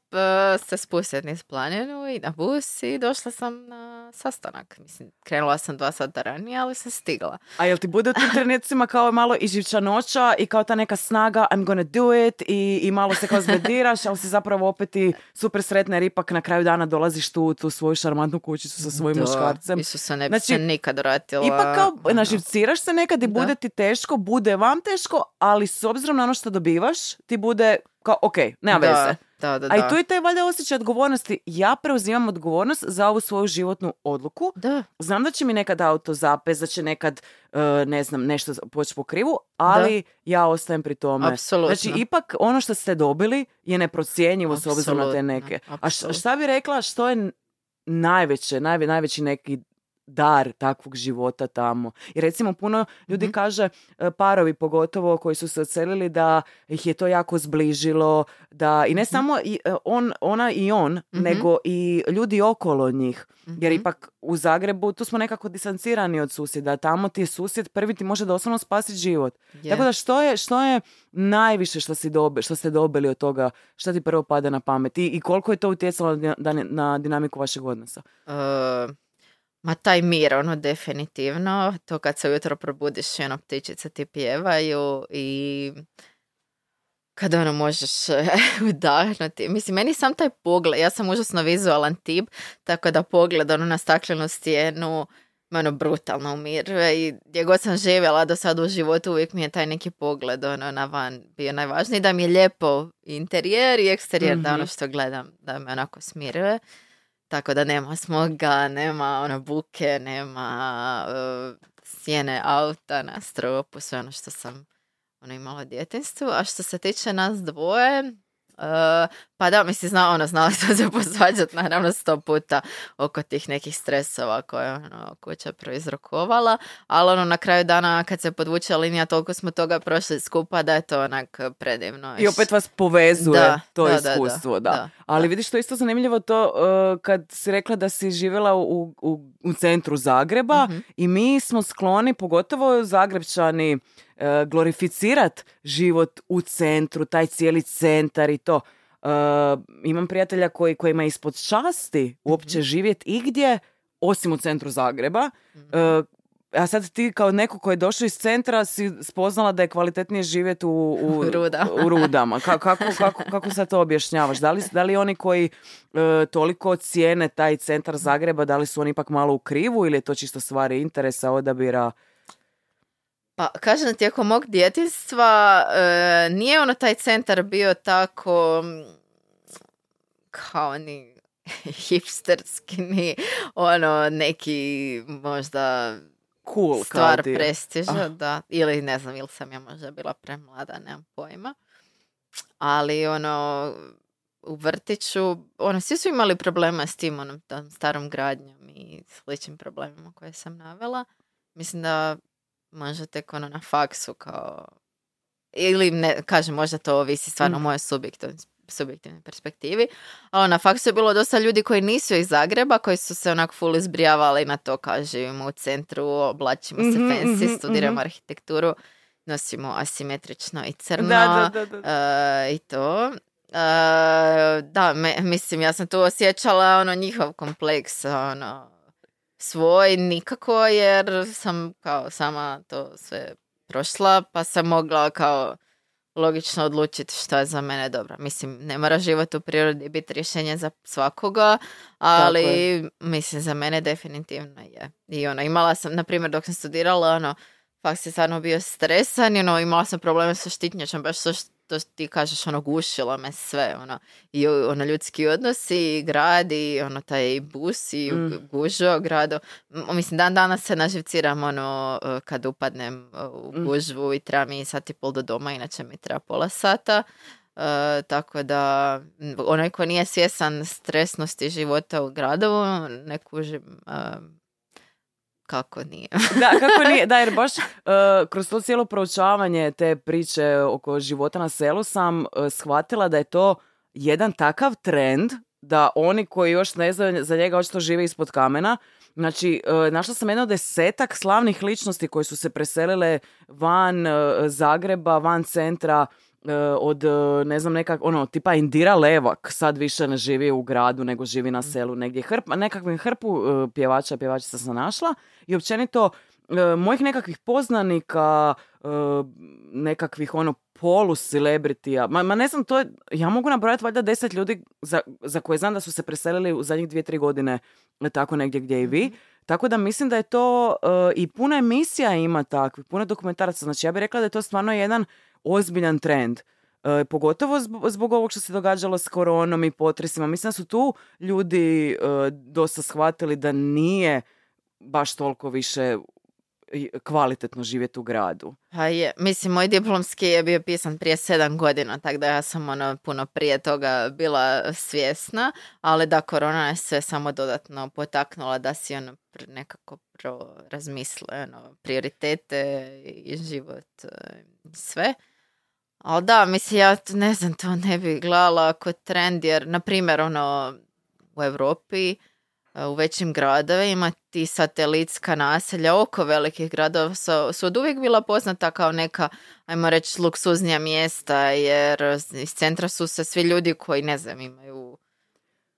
se spustiti niz planinu i na bus i došla sam na sastanak. Mislim, krenula sam dva sata ranije, ali sam stigla. A jel ti bude u tim trenucima kao malo i živčanoća i kao ta neka snaga I'm gonna do it i, i malo se kao zbediraš, ali si zapravo opet i super sretna jer ipak na kraju dana dolaziš tu u tu svoju šarmantnu kućicu sa svojim Da, muškarcem. Isusa, ne bi Znači, se nikad vratila. Ipak kao ono. naživciraš se nekad i Da. bude ti teško, bude vam teško, ali s obzirom na ono što dobivaš, ti bude kao ok, nema da, veze. Da, da, A i da. tu je taj valjda osjećaj odgovornosti. Ja preuzimam odgovornost za ovu svoju životnu odluku. Da, Znam da će mi nekad auto zapes, da će nekad, e, ne znam, nešto poći po krivu, ali ja ostajem pri tome. Apsolutno. Znači, ipak ono što ste dobili je neprocjenjivo s obzirom na te neke. A š- apsolutno. šta bi rekla, što je najveće, najve, najveći neki dar takvog života tamo. I recimo puno ljudi Mhm. kaže, e, parovi pogotovo koji su se odselili da ih je to jako zbližilo, da i ne samo i, e, on, ona i on, Mhm. nego i ljudi okolo njih. Jer Mhm. ipak u Zagrebu tu smo nekako distancirani od susjeda, tamo ti je susjed prvi ti može doslovno spasiti život. je. Tako da što je, što je najviše što, si dobi, što ste dobili od toga, što ti prvo pada na pamet i, i koliko je to utjecalo na, na- na dinamiku vašeg odnosa? E, ma taj mir, ono, definitivno. To kad se ujutro probudiš i ono, ptičice ti pjevaju i kada ono možeš e, [laughs] udahnuti. Mislim, meni sam taj pogled, ja sam užasno vizualan tip, tako da pogled ono, na staklenu stijenu me ono brutalno umiruje i gdje god sam živjela do sada u životu uvijek mi je taj neki pogled ono, na van bio najvažniji, da mi je lijepo interijer i eksterijer, da Mhm. ono što gledam da me onako smiruje. Tako da nema smoga, nema ono buke, nema uh, sjene auta na stropu, sve ono što sam ono imala u djetinstvu. A što se tiče nas dvoje, uh, pa da, mislim, zna, ono, znala sam se posvađat naravno sto puta oko tih nekih stresova koje je ono, kuća proizrokovala, ali ono na kraju dana kad se podvuče linija toliko smo toga prošli skupa da je to onak predivno. I opet vas povezuje Da, to da, iskustvo, da. da, da, Ali da. vidiš, to je isto zanimljivo to uh, kad si rekla da si živjela u, u, u centru Zagreba Mhm. i mi smo skloni, pogotovo Zagrebčani, uh, glorificirat život u centru, taj cijeli centar i to. Uh, imam prijatelja koji, kojima je ispod časti uopće živjeti igdje, osim u centru Zagreba. Uh, a sad ti kao neko koji je došao iz centra si spoznala da je kvalitetnije živjeti u, [laughs] u, rudama. u rudama. Ka- kako, kako, kako sad to objašnjavaš? Da li, da li oni koji e, toliko cijene taj centar Zagreba, da li su oni ipak malo u krivu ili je to čisto stvari interesa, odabira? Pa, kažem, tijekom mog djetinstva e, nije ono taj centar bio tako kao ni [laughs] hipsterski, ni ono neki možda Cool. kao stvar dio. prestiža, Ah. da. Ili ne znam, ili sam ja možda bila premlada, nemam pojma. Ali ono, u vrtiću, ono, svi su imali problema s tim, onom, tom starom gradnjom i sličnim problemima koje sam navela. Mislim da možda tek ono na faksu kao ili ne, kažem, možda to ovisi stvarno Mm. mojoj subjektivnoj subjektivnoj perspektivi, ali na faksu je bilo dosta ljudi koji nisu iz Zagreba, koji su se onak full izbrijavali na to, kao živimo u centru, oblačimo se Mhm, fancy, mhm, studiramo mhm. arhitekturu, nosimo asimetrično i crno Da, da, da. da. e, i to. E, da, me- mislim, ja sam tu osjećala ono njihov kompleks, ono, svoj nikako, jer sam kao sama to sve prošla, pa sam mogla kao logično odlučiti što je za mene dobro. Mislim, ne mora život u prirodi biti rješenje za svakoga, ali mislim za mene definitivno je. I ono, imala sam, na primjer, dok sam studirala, ono, faks je stvarno bio stresan ono, imala sam probleme sa štitnjačom, baš to ti kažeš, ono, gušilo me sve, ono, i ono, ljudski odnosi, i grad, i ono, taj bus, i Mm. gužo, grado. Mislim, dan danas se naživciram, ono, kad upadnem u Mm. gužvu i treba mi sat i pol do doma, inače mi treba pola sata. E, tako da, onaj ko nije svjesan stresnosti života u gradovu, ne kužim e, kako nije. [laughs] Da, kako nije, da, jer baš uh, kroz to cijelo proučavanje te priče oko života na selu sam uh, shvatila da je to jedan takav trend da oni koji još ne znaju za njega očito žive ispod kamena. Znači, e, našla sam jedno desetak slavnih ličnosti koji su se preselile van Zagreba, van centra, od, e, ne znam, nekak, ono, tipa Indira Levak sad više ne živi u gradu, nego živi na selu negdje. Hrp, nekakvim hrpu e, pjevača, pjevačica sam našla i općenito e, mojih nekakvih poznanika, e, nekakvih ono polu celebritija, ma, ma ne znam, to je, ja mogu nabrojati valjda deset ljudi za, za koje znam da su se preselili u zadnjih dvije, tri godine e, tako negdje gdje i vi. Tako da mislim da je to e, i puno emisija ima takvih, puno dokumentaraca. Znači ja bih rekla da je to stvarno jedan ozbiljan trend. E, pogotovo zbog, zbog ovog što se događalo s koronom i potresima. Mislim da su tu ljudi e, dosta shvatili da nije baš toliko više kvalitetno živjeti u gradu. Pa je, mislim, moj diplomski je bio pisan prije sedam godina, tako da ja sam ono puno prije toga bila svjesna, ali da, korona je sve samo dodatno potaknula da si ono nekako pro razmisle, ono, prioritete i život, e, sve. Ali da, mislim, ja ne znam, to ne bi gledala kao trend, jer, na primjer, ono, u Europi, e, u većim gradovima ti satelitska naselja oko velikih gradova su, su od uvijek bila poznata kao neka, ajmo reći, luksuznija mjesta, jer iz centra su se svi ljudi koji, ne znam, imaju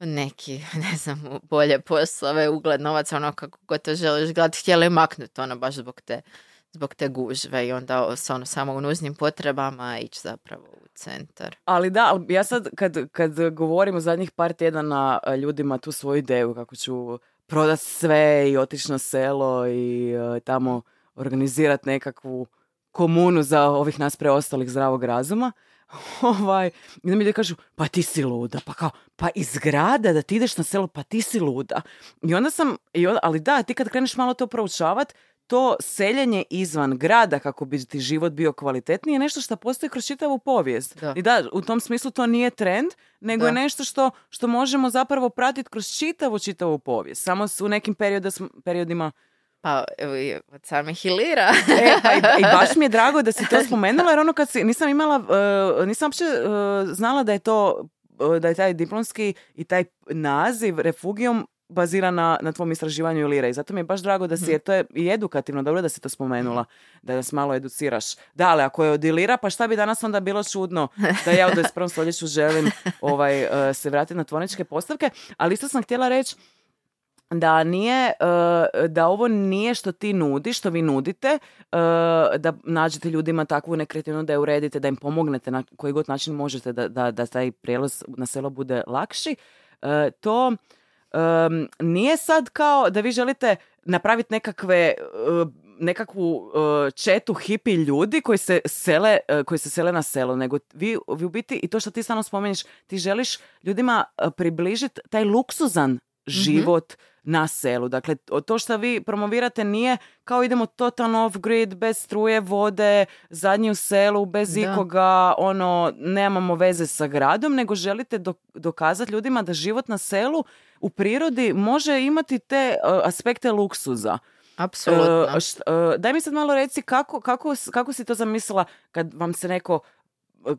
neki, [laughs] ne znam, bolje poslove, ugled, novac, ono kako god to želiš gledati, htjeli maknuti ono baš zbog te, zbog te gužve i onda s ono samo u nužnim potrebama ići zapravo u centar. Ali da, ja sad kad, kad govorim u zadnjih par tjedana a, ljudima tu svoju ideju kako ću prodat sve i otići na selo i e, tamo organizirati nekakvu komunu za ovih nas preostalih zdravog razuma, [laughs] ovaj, i mi kažu, pa ti si luda, pa kao, pa iz grada da ti ideš na selo, pa ti si luda. I onda sam, i onda, ali da, ti kad kreneš malo to proučavat, to seljenje izvan grada kako bi ti život bio kvalitetniji je nešto što postoji kroz čitavu povijest. Da. I da, u tom smislu to nije trend, nego Da. je nešto što, što možemo zapravo pratiti kroz čitavu, čitavu povijest. Samo u nekim perioda, periodima Pa evo od same Hilira. E, pa i, i baš mi je drago da si to [laughs] spomenula, jer ono kad si, nisam imala, e, nisam uopće e, znala da je to, e, da je taj diplomski i taj naziv refugium bazira na, na tvom istraživanju Ilira i zato mi je baš drago da si, jer to je i edukativno, dobro da si to spomenula, da nas malo educiraš. Da, ali ako je od Ilira, pa šta bi danas onda bilo čudno da ja u 21. stoljeću želim ovaj, e, se vratiti na tvorničke postavke, ali isto sam htjela reći da nije, e, da ovo nije što ti nudiš, što vi nudite, e, da nađete ljudima takvu nekretninu, da je uredite, da im pomognete na koji god način možete da, da, da taj prijelaz na selo bude lakši. To em, nije sad kao da vi želite napraviti nekakve e, nekakvu e, četu hipi ljudi koji se sele e, koji se sele na selo nego vi, vi u biti i to što ti stalno spominješ ti želiš ljudima približiti taj luksuzan život na selu. Dakle, to- to što vi promovirate nije kao idemo totalno off-grid, bez struje, vode, zadnji u selu, bez Da. ikoga, ono, nemamo veze sa gradom, nego želite dok- dokazati ljudima da život na selu u prirodi može imati te e, aspekte luksuza. Apsolutno. Št- e, daj mi sad malo reci kako, kako, kako si to zamislila kad vam se neko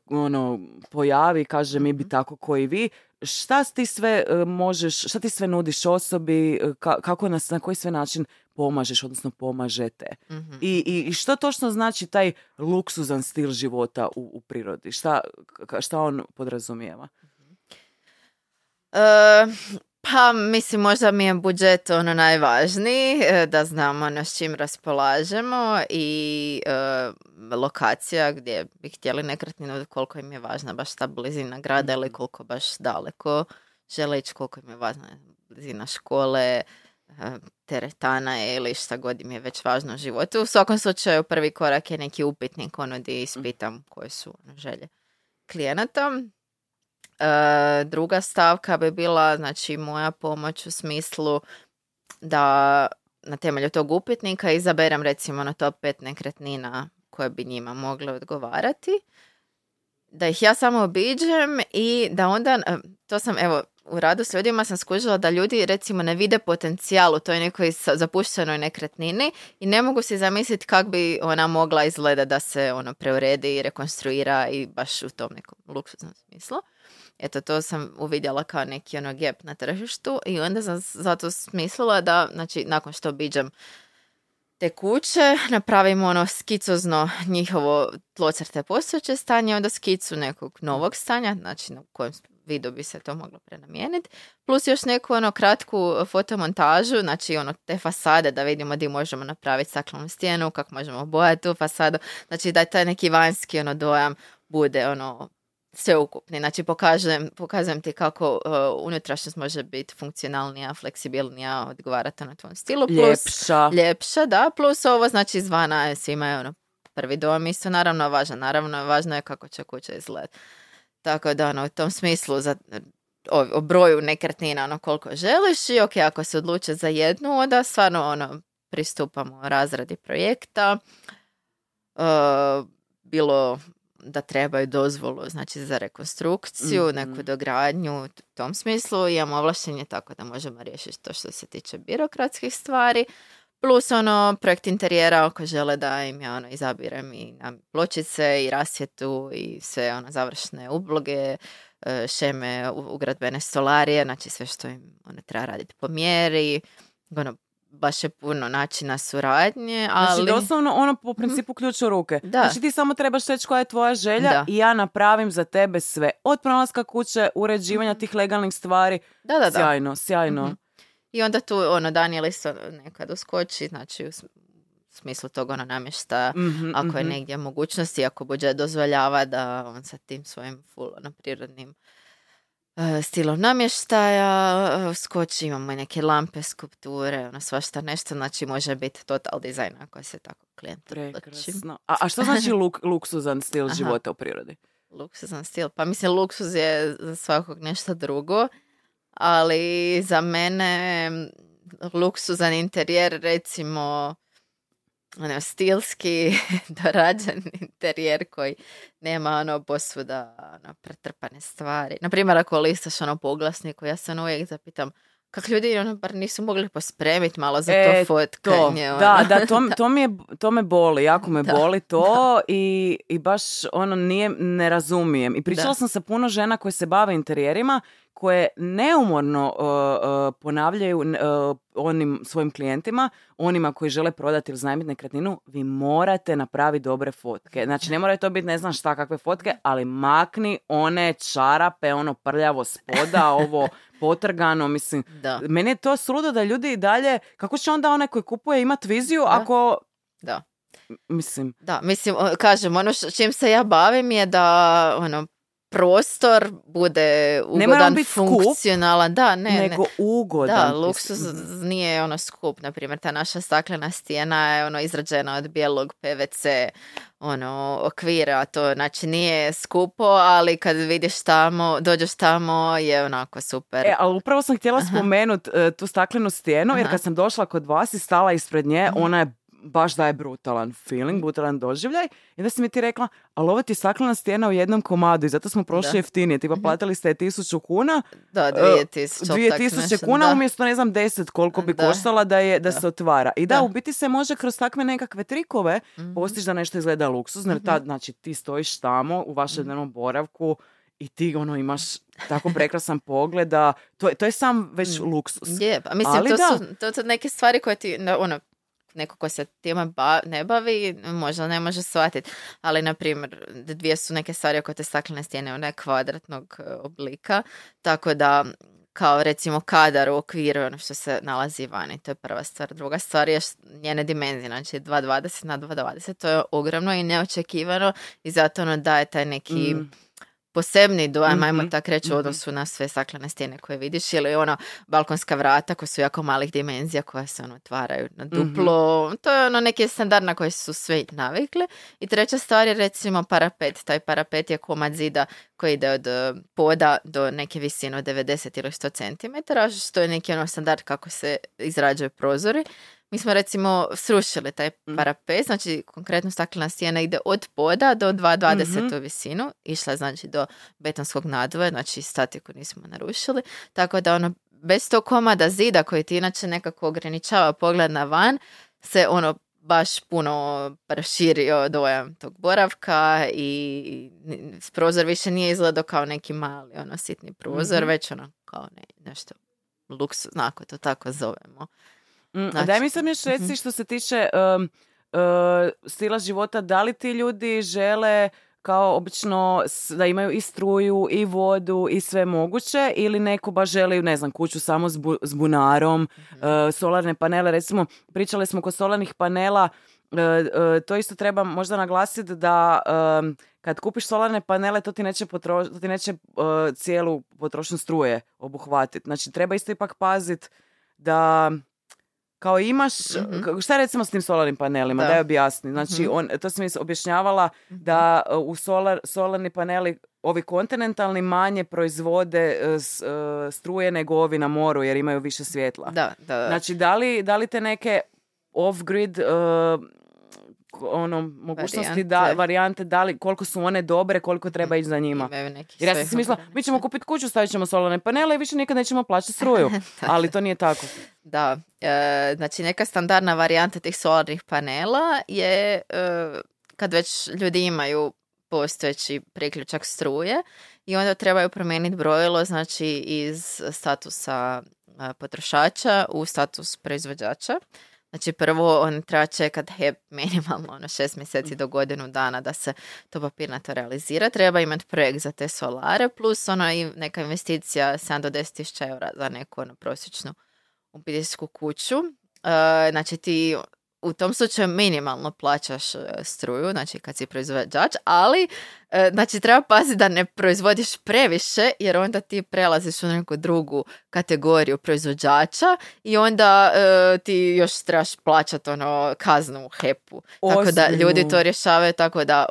ono, pojavi i kaže mi Mhm. bi tako koji vi, šta ti sve e, možeš, šta ti sve nudiš osobi, e, ka- kako nas, na koji sve način pomažeš, odnosno pomažete. Mhm. I, i, I što točno znači taj luksuzan stil života u, u prirodi? Šta, šta on podrazumijeva? E, pa mislim možda mi je budžet ono najvažniji, e, da znamo ono s čim raspolažemo i e, lokacija gdje bi htjeli nekretninu, koliko im je važna baš ta blizina grada ili koliko baš daleko žele ići, koliko im je važna blizina škole, e, teretana je ili šta god im je već važno u životu. U svakom slučaju prvi korak je neki upitnik ono gdje ispitam koje su ono, želje klijenata. E, druga stavka bi bila znači moja pomoć u smislu da na temelju tog upitnika izaberem recimo na top pet nekretnina koje bi njima mogle odgovarati da ih ja samo obiđem i da onda, e, to sam evo u radu s ljudima sam skužila da ljudi recimo ne vide potencijal u toj nekoj zapuštenoj nekretnini i ne mogu si zamisliti kako bi ona mogla izgleda da se ono preuredi i rekonstruira i baš u tom nekom luksuznom smislu. Eto, to sam uvidjela kao neki ono gap na tržištu i onda sam zato smislila da, znači, nakon što obiđem te kuće, napravimo ono skicozno njihovo tlocrte postojeće stanje, onda skicu nekog novog stanja, znači na kojem vidu bi se to moglo prenamijeniti, plus još neku ono kratku fotomontažu, znači ono te fasade da vidimo gdje možemo napraviti staklenu stijenu, kako možemo bojati tu fasadu, znači da taj neki vanjski ono dojam bude ono sveukupni. Znači pokažem, pokazujem ti kako uh, unutrašnjost može biti funkcionalnija, fleksibilnija, odgovarati na tvom stilu. Plus, Ljepša. ljepša, da, plus ovo znači izvana je svima je ono prvi dojam isto naravno važan, naravno važno je kako će kuća izgledati. Tako da ono, u tom smislu za, o, o broju nekretnina ono koliko želiš i ok, ako se odluče za jednu, onda stvarno ono pristupamo razradi projekta. E, bilo da trebaju dozvolu znači za rekonstrukciju, Mhm. neku dogradnju u tom smislu imamo ovlaštenje tako da možemo riješiti to što se tiče birokratskih stvari. Plus ono, projekt interijera ako žele da im ja ono izabirem i na pločice i rasvjetu i sve ono završne ubloge, e, šeme, ugradbene stolarije, znači sve što im ono, treba raditi po mjeri. Ono, baš je puno načina suradnje, ali... Znači doslovno ono po principu ključ u ruke. Da. Znači ti samo trebaš reći koja je tvoja želja Da. i ja napravim za tebe sve. Od pronalaska kuće, uređivanja tih legalnih stvari. Da, da, da. Sjajno, sjajno. Mhm. I onda tu ono Daniel isto nekad uskoči, znači u sm- smislu tog ono namještaja, Mhm, ako je mhm. negdje mogućnosti, ako budžet dozvoljava da on sa tim svojim full ono, prirodnim e, stilom namještaja e, skoči, imamo i neke lampe, skulpture, ono svašta nešto, znači može biti total dizajn ako se tako klijent odluči. A, a što znači luk, [laughs] luksuzan stil Aha. života u prirodi? Luksuzan stil. Pa mislim, luksuz je za svakog nešto drugo, ali za mene luksuzan interijer, recimo, ono, stilski, [laughs] dorađen interijer koji nema ono posvuda ono, pretrpane stvari. Naprimjer, ako listaš ono po oglasniku, ja se ono uvijek zapitam kako ljudi ono, bar nisu mogli pospremiti malo za E, to fotkanje. Da, ono. da, to, [laughs] to, mi je, to me boli, jako me Da, boli to i, i baš ono nije, ne razumijem. I pričala Da. sam sa puno žena koje se bave interijerima, koje neumorno uh, uh, ponavljaju uh, onim svojim klijentima, onima koji žele prodati ili iznajmiti nekretninu, vi morate napraviti dobre fotke. Znači, ne moraju to biti ne znam šta kakve fotke, ali makni one čarape, ono prljavo spoda, [laughs] ovo potrgano, mislim, Da, meni je to suludo da ljudi i dalje, kako će onda onaj koji kupuje imat viziju Da. ako, da. mislim, Da, mislim, kažem, ono š- čim se ja bavim je da, ono, prostor bude ugodan, bit skup, funkcionalan. Da, ne, nego ne. ugodan. Da, luksuz nije ono skup, na primjer, ta naša staklena stijena je ono izrađena od bijelog PVC ono okvira, to znači nije skupo, ali kad vidiš tamo, dođeš tamo je onako super. E, ali upravo sam htjela Aha. spomenut e, tu staklenu stijenu, jer kad sam došla kod vas i stala ispred nje, Mhm. ona je baš daje brutalan feeling, brutalan doživljaj. I onda si mi ti rekla, ali ovo ti je staklena stijena u jednom komadu i zato smo prošli Da. jeftinije. Tipa platili ste tisuću kuna, da, e, 2000, dvije tisuće nešto, kuna da. umjesto ne znam deset koliko bi Da. koštala da, je, da, Da. se otvara. I da, Da. u biti se može kroz takve nekakve trikove Mhm. postići da nešto izgleda luksuzno, jer tad, znači, ti stojiš tamo u vašem Mhm. dnevnom boravku i ti ono imaš tako prekrasan pogled da to, je- to je sam već Mm. luksus. Je, pa mislim, Ali to da. su to, to neke stvari koje ti, no, ono, neko ko se time ba- ne bavi, možda ne može shvatiti. Ali, na primjer, dvije su neke stvari oko te staklene stijene, ona je kvadratnog e, oblika, tako da kao recimo kadar u okviru ono što se nalazi vani, to je prva stvar. Druga stvar je njene dimenzije, znači 2,20 na 2,20, to je ogromno i neočekivano i zato ono daje taj neki Mm. Posebni dojam, ajmo Mhm, tako reći, u mhm. odnosu na sve staklene stijene koje vidiš ili ono balkonska vrata koja su jako malih dimenzija koja se ono otvaraju na duplo. To je ono neki standard na koji su sve navikli. I treća stvar je recimo parapet. Taj parapet je komad zida koji ide od eh, poda do neke visine od 90 ili 100 cm, što je neki ono standard kako se izrađuju prozori. Mi smo recimo srušili taj Mhm. parapet, znači konkretno staklena stijena ide od poda do 2,20 Mhm. u visinu, išla je znači do betonskog nadvoja, znači statiku nismo narušili, tako da ono, bez tog komada zida koji ti inače nekako ograničava pogled na van, se ono baš puno proširio dojam tog boravka i prozor više nije izgledao kao neki mali ono sitni prozor, Mhm. već ono kao ne, nešto luksuzno, ako to tako zovemo. Mm, a Znači- daj mi sam još reci Mhm. što se tiče um, uh, stila života, da li ti ljudi žele kao obično da imaju i struju i vodu i sve moguće ili neko baš želi, ne znam, kuću samo s, bu- s bunarom, uh, solarne panele, recimo pričali smo kod solarnih panela, uh, uh, to isto treba možda naglasiti da um, kad kupiš solarne panele to ti neće, potro- to ti neće uh, cijelu potrošnju struje obuhvatiti. Znači treba isto ipak paziti da kao imaš, Mhm. ka- šta recimo s tim solarnim panelima, Da. daj objasni. Znači, Mhm. on, to si mi objašnjavala da uh, u solar, solarni paneli ovi kontinentalni manje proizvode uh, s- uh, struje nego ovi na moru jer imaju više svjetla. Da, da, da. Znači, da li, da li te neke off-grid uh, ono, mogućnosti da, Varijante. da li, koliko su one dobre, koliko treba ići za njima. Jer ja sam si mislila, mi ćemo kupiti kuću, stavit ćemo solarne panele i više nikad nećemo plaćati struju. [laughs] Ali to nije tako. Da, e, znači neka standardna varijanta tih solarnih panela je e, kad već ljudi imaju postojeći priključak struje i onda trebaju promijeniti brojilo znači iz statusa e, potrošača u status proizvođača. Znači prvo on treba čekat HEP minimalno ono šest mjeseci do godinu dana da se to papirnato realizira. Treba imati projekt za te solare plus ono i neka investicija 7 do 10 tisuća eura za neku ono, prosječnu obiteljsku kuću. E, znači ti u tom slučaju minimalno plaćaš e, struju, znači kad si proizvođač, ali znači treba paziti da ne proizvodiš previše jer onda ti prelaziš u neku drugu kategoriju proizvođača i onda e, ti još trebaš plaćati ono kaznu u HEP-u. Tako da ljudi Ozbiljno. to rješavaju tako da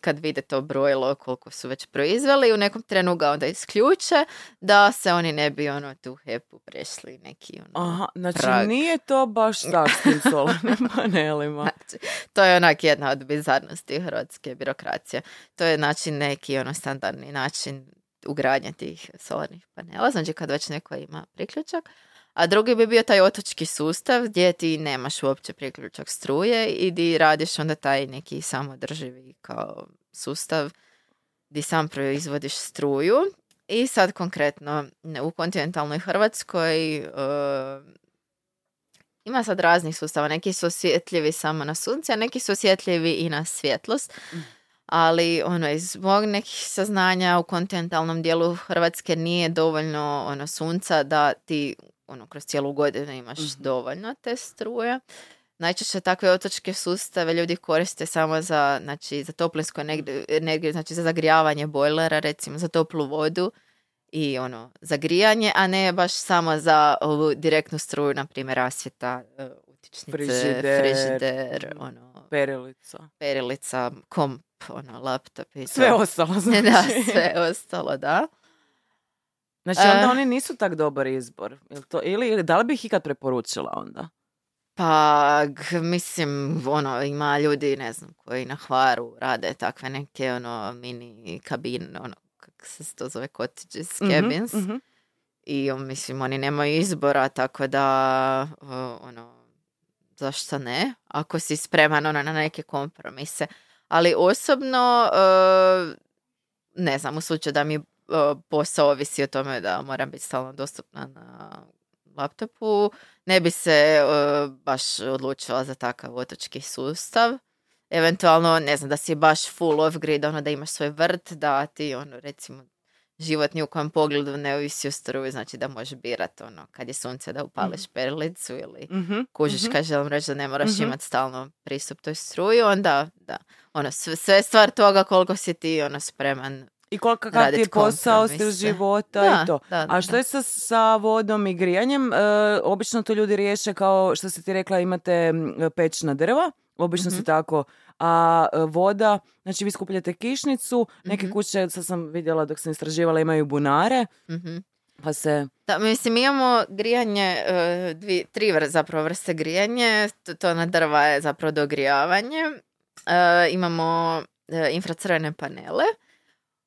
kad vide to brojilo koliko su već proizveli u nekom trenu ga onda isključe da se oni ne bi ono tu HEP-u prešli neki ono Aha, znači prag. nije to baš tako s tim solarnim panelima. Znači, to je onak jedna od bizarnosti hrvatske birokracije. To je znači neki ono standardni način ugradnje tih solarnih panela, znači kad već neko ima priključak. A drugi bi bio taj otočki sustav gdje ti nemaš uopće priključak struje i di radiš onda taj neki samodrživi kao sustav gdje sam proizvodiš struju. I sad konkretno u kontinentalnoj Hrvatskoj e, ima sad raznih sustava. Neki su osjetljivi samo na sunce, a neki su osjetljivi i na svjetlost. Ali ono, iz mog nekih saznanja u kontinentalnom dijelu Hrvatske nije dovoljno ono, sunca da ti ono, kroz cijelu godinu imaš dovoljno te struje. Najčešće takve otočke sustave ljudi koriste samo za, znači, za toplinsku energiju, znači za zagrijavanje bojlera, recimo za toplu vodu i ono, za grijanje, a ne baš samo za ovu direktnu struju, na primjer rasvjeta, e, utičnice, Frižider. frižider, ono, Perilica. perilica, komp, ono, laptop i to. Sve ostalo [laughs] znači. Da, sve ostalo, da. Znači onda E. oni nisu tak dobar izbor. Jel to, ili, ili da li bi ih ikad preporučila onda? Pa, g- mislim, ono, ima ljudi, ne znam, koji na Hvaru rade takve neke, ono, mini kabine, ono, kako se to zove, cottages, Mhm, cabins. mhm. I, mislim, oni nemaju izbora, tako da, ono, zašto ne? Ako si spreman, ono, na neke kompromise. Ali osobno, e, ne znam, u slučaju da mi e, posao ovisi o tome da moram biti stalno dostupna na laptopu, ne bi se e, baš odlučila za takav otočki sustav. Eventualno, ne znam, da si baš full off grid, ono da imaš svoj vrt, da ti, ono, recimo, život ni u kojem pogledu ne ovisi o struji, znači da možeš birat, ono, kad je sunce da upališ perilicu ili Mhm, kužiš mhm. kad želim reći da ne moraš Mhm. imati stalno pristup toj struji, onda, da, ono, sve, sve je stvar toga koliko si ti, ono, spreman I koliko ti je posao, stil života Da, i to. da, A što je sa, sa vodom i grijanjem? E, obično to ljudi riješe kao što si ti rekla imate m, pečna drva, obično Mhm. se tako. A e, voda, znači vi skupljate kišnicu, neke Mhm. kuće, sad sam vidjela dok sam istraživala, imaju bunare. Mhm. Pa se... Da, mislim, mi imamo grijanje, e, dvi, tri zapravo vrste grijanje, to, to na drva je zapravo dogrijavanje. E, imamo e, infracrvene panele.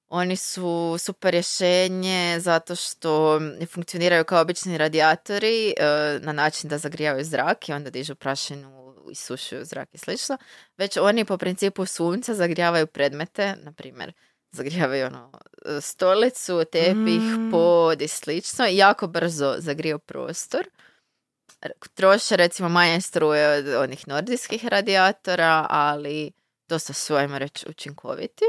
Oni su super rješenje zato što funkcioniraju kao obični radijatori e, na način da zagrijavaju zrak i onda dižu prašinu, isušuju zrak i slično. Već oni po principu sunca zagrijavaju predmete, na primjer zagrijavaju ono, stolicu, tepih, Mm. pod i slično i jako brzo zagriju prostor. Troše recimo manje struje od onih nordijskih radijatora, ali dosta su, ajmo reći, učinkoviti.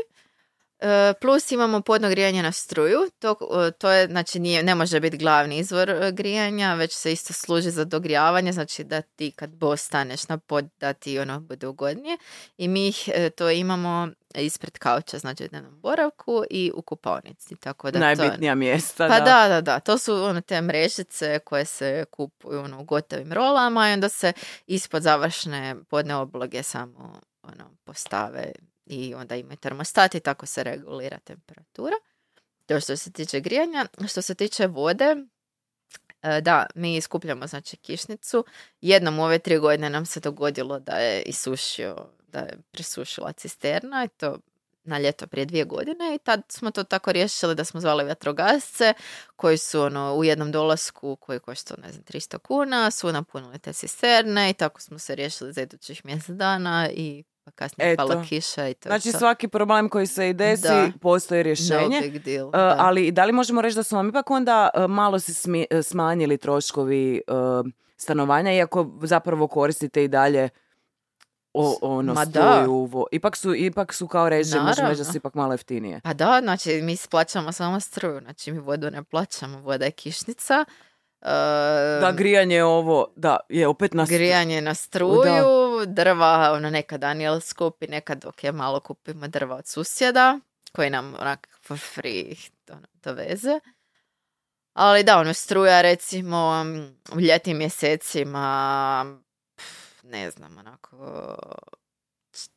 E, Plus imamo podno grijanje na struju, to, e, to je, znači nije, ne može biti glavni izvor e, grijanja, već se isto služi za dogrijavanje, znači da ti kad bo staneš na pod da ti ono bude ugodnije i mi ih to imamo ispred kauča, znači u dnevnom boravku i u kupaonici, tako da to... Najbitnija mjesta. Pa da, da, da. To su ono, te mrežice koje se kupuju ono, u gotovim rolama i onda se ispod završne podne obloge samo ono, postave i onda imaju termostat i tako se regulira temperatura. To što se tiče grijanja. Što se tiče vode, e, da, mi skupljamo znači kišnicu. Jednom u ove tri godine nam se dogodilo da je isušio, da je presušila cisterna i to na ljeto prije dvije godine i tad smo to tako riješili da smo zvali vatrogasce koji su ono, u jednom dolasku koji košta ne znam 300 kuna su napunili te cisterne i tako smo se riješili za idućih mjesec dana i pa kasnije Eto. pala kiša i to Znači to. svaki problem koji se i desi, Da. postoji No rješenje. big deal, E, da. ali da li možemo reći da su vam ipak onda e, malo se smi- smanjili troškovi e, stanovanja, iako zapravo koristite i dalje o, ono Ma struju, ipak su, ipak su kao režije, možemo reći da su ipak malo jeftinije. Pa da, znači mi plaćamo samo struju, znači mi vodu ne plaćamo, voda je kišnica. Da, grijanje je ovo, da, je opet na... grijanje na struju, drva, ono nekad Daniel skupi, nekad dok je malo kupimo drva od susjeda, koji nam onak for free ono, doveze. Ali da, ono struja recimo u ljetnim mjesecima, pf, ne znam, onako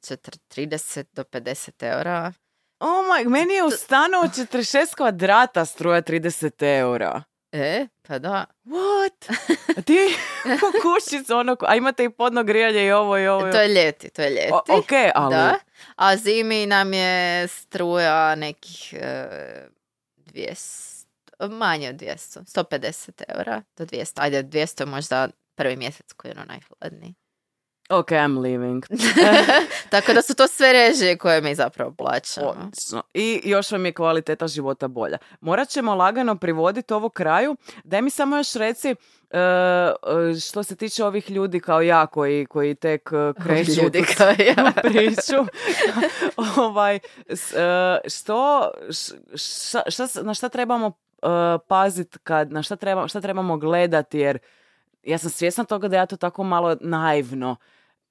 četir- 30 do 50 eura. Oh my, meni je u stanu od 46 kvadrata struja 30 eura. E, pa da. What? A [laughs] ti u kućicu, ono, a imate i podno grijanje i ovo i ovo. To je ljeti, to je ljeti. O- ok, ali... Da. A zimi nam je struja nekih e, 200, manje od 200, 150 eura do 200. Ajde, 200 je možda prvi mjesec koji je ono najhladniji. Ok, I'm leaving. [laughs] Tako da su to sve režije koje mi zapravo plaćamo. Odlično. I još vam je kvaliteta života bolja. Morat ćemo lagano privoditi ovo kraju. Daj mi samo još reci, e, e, što se tiče ovih ljudi kao ja koji, koji tek e, kreću Ljudi kao ja. [laughs] priču. [laughs] ovaj, što, šta, šta na šta trebamo paziti kad, na šta, treba, šta trebamo gledati jer ja sam svjesna toga da ja to tako malo naivno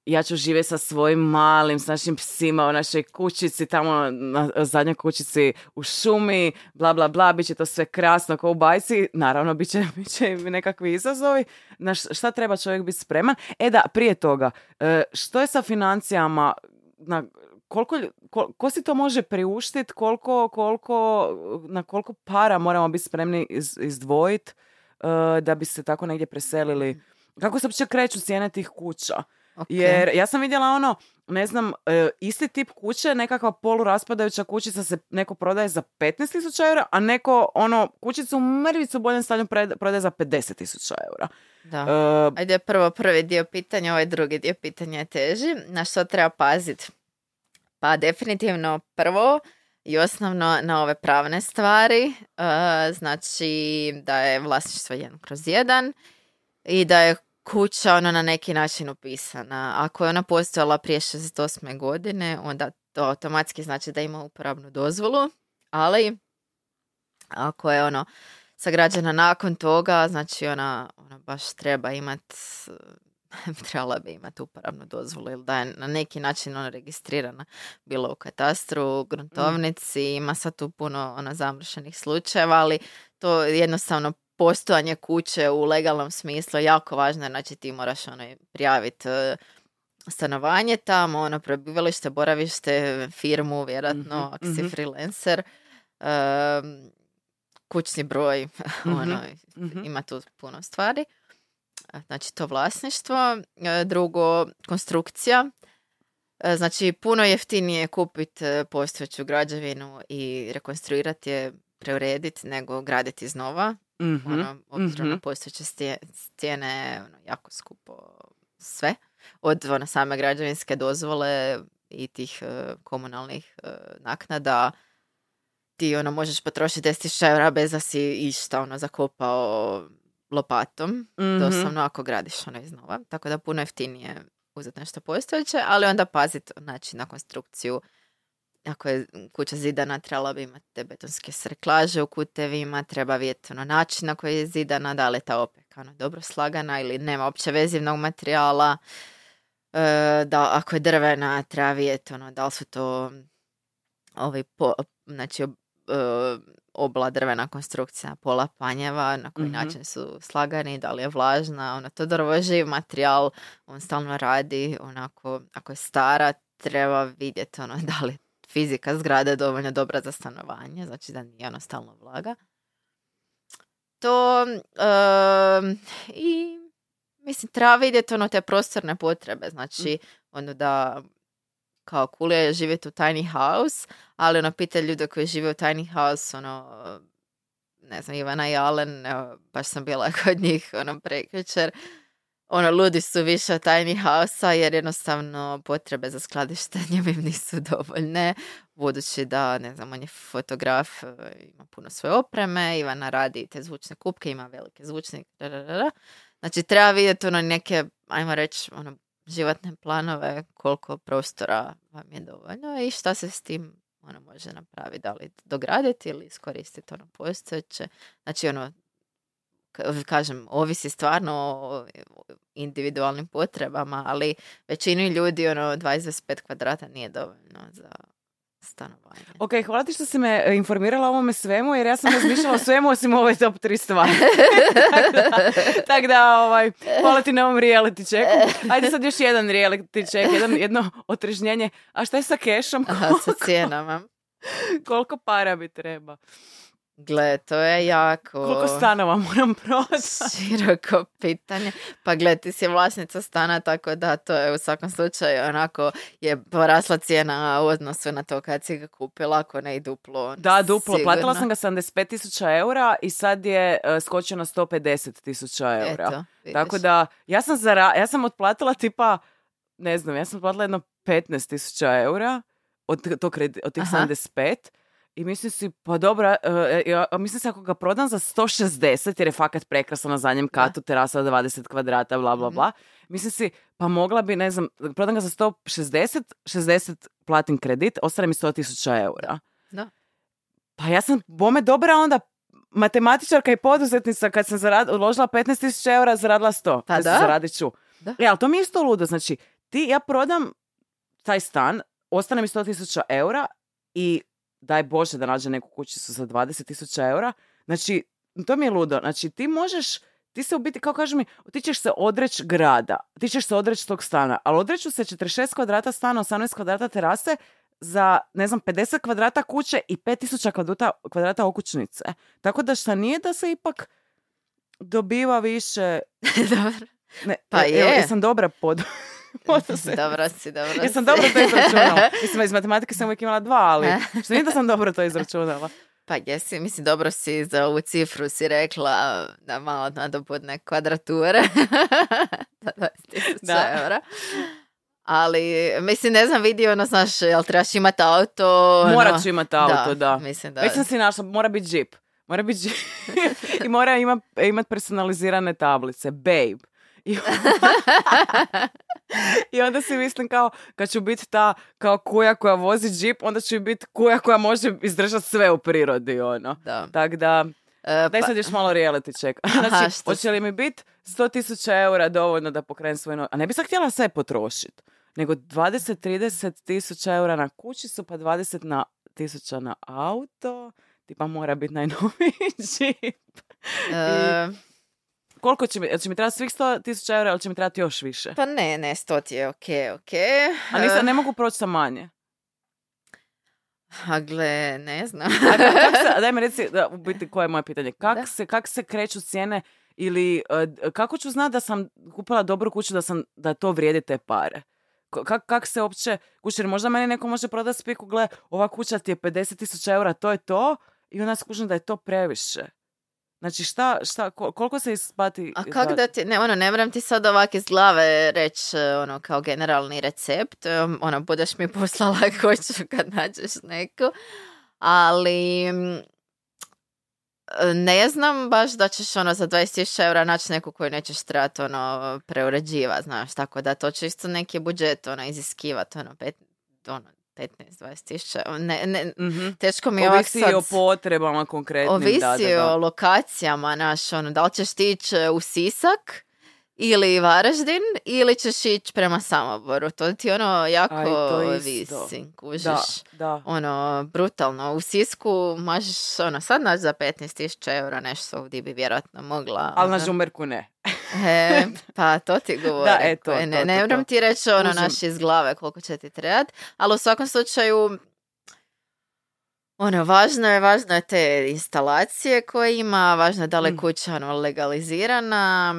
ja ću živjeti sa svojim malim, s našim psima u našoj kućici, tamo na zadnjoj kućici u šumi, bla, bla, bla, bit će to sve krasno kao u bajci. Naravno, bit će, [laughs] bit će nekakvi izazovi. Na šta treba čovjek biti spreman? E da, prije toga, e, što je sa financijama? Na, koliko, lju- ko, ko si to može priuštiti? Koliko, koliko, na koliko para moramo biti spremni iz, izdvojiti da bi se tako negdje preselili? Kako se uopće kreću cijene tih kuća? Ok. Jer ja sam vidjela ono, ne znam, e, isti tip kuće, nekakva poluраspadajuća kućica se neko prodaje za 15.000 eura, a neko ono kućicu u mrvicu u boljem stanju prodaje za 50.000 eura. Da. E, Ajde, prvo prvi dio pitanja, ovaj drugi dio pitanja je teži. Na što treba paziti? Pa definitivno prvo i osnovno na ove pravne stvari. E, znači da je vlasništvo jedan kroz jedan i da je kuća ono na neki način upisana. Ako je ona postojala prije 68. godine, onda to automatski znači da ima uporabnu dozvolu, ali ako je ono sagrađena nakon toga, znači ona, ona baš treba imat [laughs] trebala bi imati uporabnu dozvolu ili da je na neki način ona registrirana bilo u katastru, u gruntovnici, ima sad tu puno ono zamršenih slučajeva, ali to jednostavno postojanje kuće u legalnom smislu jako važno, znači ti moraš ono prijaviti e, stanovanje tamo, ono prebivalište, boravište, firmu, vjerojatno, Mhm, ako si mhm. freelancer. Em, kućni broj, [laughs] ono, mhm. ima tu puno stvari. Znači to vlasništvo. E, Drugo, konstrukcija. E, Znači puno jeftinije kupiti e, postojeću građevinu i rekonstruirati je, preurediti nego graditi iznova. Mhm, Ono, obzirom na mhm. postojeće stije- stijene, ono, jako skupo sve. Od ono, same građevinske dozvole i tih e, komunalnih e, naknada ti ono možeš potrošiti 10.000 eura bez da si išta ono zakopao lopatom. Mhm. Doslovno ako gradiš ono iznova. Tako da puno jeftinije uzeti nešto postojeće, ali onda paziti znači, na konstrukciju. Ako je kuća zidana, trebala bi imati te betonske sreklaže u kutevima, treba vidjeti ono, način na koji je zidana, da li je ta opeka ono, dobro slagana ili nema opće vezivnog materijala. E, da ako je drvena, treba vidjeti ono, da li su to ovi po, znači, ob- e, obla drvena konstrukcija, pola panjeva, na koji Mhm. način su slagani, da li je vlažna, ono, to drvo je živ materijal, on stalno radi, onako, ako je stara, treba vidjeti ono, [laughs] da li je fizika zgrade dovoljno dobra za stanovanje, znači da nije ono stalno vlaga. To em, i mislim treba vidjeti ono te prostorne potrebe, znači ono da kao cool je živjeti u tiny house, ali ono pita ljude koji žive u tiny house, ono ne znam, Ivana i Alen, evo, baš sam bila [laughs] kod njih ono prekjučer, ono, ludi su više od tiny house jer jednostavno potrebe za skladištenjem im nisu dovoljne, budući da, ne znam, on je fotograf, e, ima puno svoje opreme, Ivana radi te zvučne kupke, ima velike zvučnike. Znači, treba vidjeti ono neke, ajmo reći, ono, životne planove, koliko prostora vam je dovoljno i šta se s tim ono može napraviti, da li dograditi ili iskoristiti ono postojeće. Znači, ono, kažem, ovisi stvarno o individualnim potrebama, ali većini ljudi ono 20-25 kvadrata nije dovoljno za stanovanje. Ok, hvala ti što si me e, informirala o ovome svemu, jer ja sam razmišljala o svemu osim ove top 3 stvari. [laughs] Tako da, ovaj, hvala ti na ovom reality checku. Ajde sad još jedan reality check, jedan, jedno otrežnjenje. A šta je sa kešom? Aha, sa cijenama. Koliko para bi treba? Gle, to je jako Koliko stanova moram prodati? široko pitanje. Pa gle, ti si vlasnica stana, tako da to je u svakom slučaju onako je porasla cijena u odnosu na to kad si ga kupila, ako ne i duplo. Da, duplo. Platila sigurno. sam ga 75 tisuća eura i sad je uh, skočio na 150 tisuća eura. Eto, vidiš. Tako da, ja sam, zara, ja sam otplatila tipa, ne znam, ja sam otplatila jedno 15 tisuća eura od, t- tog kredi- od tih Aha. 75 i mislim si, pa dobro, ja, a mislim se ako ga prodam za 160, jer je fakat prekrasno na zadnjem katu, terasa od 20 kvadrata, bla, bla, Mhm. bla. Mislim si, pa mogla bi, ne znam, prodam ga za 160, 60 platim kredit, ostane mi 100 tisuća eura. Da. Pa ja sam bome dobra onda matematičarka i poduzetnica kad sam zarad, uložila 15.000 eura, zaradila 100. Pa da. Zaradit ću. Da. E, ali to mi je isto ludo. Znači, ti, ja prodam taj stan, ostane mi 100.000 eura i daj Bože da nađe neku kućicu za 20.000 eura. Znači, to mi je ludo. Znači, ti možeš, ti se u biti, kao kažu mi, ti ćeš se odreći grada, ti ćeš se odreći tog stana, ali odreću se 46 kvadrata stana, 18 kvadrata terase, za, ne znam, 50 kvadrata kuće i 5000 kvadrata, kvadrata okućnice. Tako da šta nije da se ipak dobiva više... [laughs] Dobro. Ne, Pa e- evo, je. Jesam dobra pod... [laughs] poduzetnica. Dobro si, dobro si. Jesam dobro to izračunala. [laughs] Mislim, iz matematike sam uvijek imala dva, ali što nije da sam dobro to izračunala. Pa jesi, mislim, dobro si za ovu cifru si rekla da malo nadobudne kvadrature. [laughs] da, 20.000 Da. eura. Ali, mislim, ne znam, vidi ono, znaš, jel trebaš imati auto? ono- Morat ću imati auto, da. Mislim da... Već sam si našla, mora biti džip. Mora biti džip. I mora ima, imat personalizirane tablice. Babe. I, [laughs] I onda si mislim kao, kad ću biti ta kao kuja koja vozi džip, onda ću biti kuja koja može izdržati sve u prirodi, ono. Da. Tako da, E, daj pa- sad još malo reality check. [laughs] [laughs] Znači, što hoće li mi biti 100.000 eura dovoljno da pokrenem svoj novi... A ne bi sad htjela sve potrošiti. Nego 20-30 tisuća eura na kućicu, pa 20 na tisuća na auto. Tipa mora biti najnoviji džip. e, Koliko će mi, jel će mi trebati svih 100 tisuća eura ili će mi trebati još više? pa ne, ne, sto ti je ok, ok. A nisam, ne mogu proći sa manje. A gle, ne znam. A kak se, daj mi [laughs] reci, da, u biti, koje je moje pitanje? Kak, Da. se, kak se kreću cijene ili e, d- kako ću znati da sam kupila dobru kuću, da, sam, da to vrijedi te pare? Kak, kak se uopće, kući, jer možda meni neko može prodati spiku, gle, ova kuća ti je 50.000 eura, to je to, i onda skužim da je to previše. Znači šta, šta, ko- koliko se isplati? A kak da ti, ne, ono, ne moram ti sad ovak iz glave reći, ono, kao generalni recept, um, ono, budeš mi [laughs] poslala kuću kad nađeš neku, ali mm, ne znam baš da ćeš, ono, za 20.000 eura naći neku koju nećeš trebati, ono, preuređivati, znaš, tako da to će isto neki budžet, ono, iziskivati, ono, pet, ono, 15-20 tisuća, ne, ne, Mhm. teško mi je ovak Ovisi sad... o potrebama konkretnim. Ovisi da, da, da. o lokacijama, naš, ono, da li ćeš ići e, u Sisak ili Varaždin ili ćeš ići prema Samoboru. To ti ono jako A i to isto. ovisi, kužiš. Da, da. Ono, brutalno. U Sisku možeš, ono, sad naći za 15.000 eura nešto ovdje bi vjerojatno mogla. Ali na ono. žumerku ne. E, pa to ti govorim. Da, e, to, koje ne, to, ne moram ti reći ono naš iz glave koliko će ti trebati, ali u svakom slučaju ono, važno je, važno je te instalacije koje ima, važno je da li je Mm. kuća ono, legalizirana.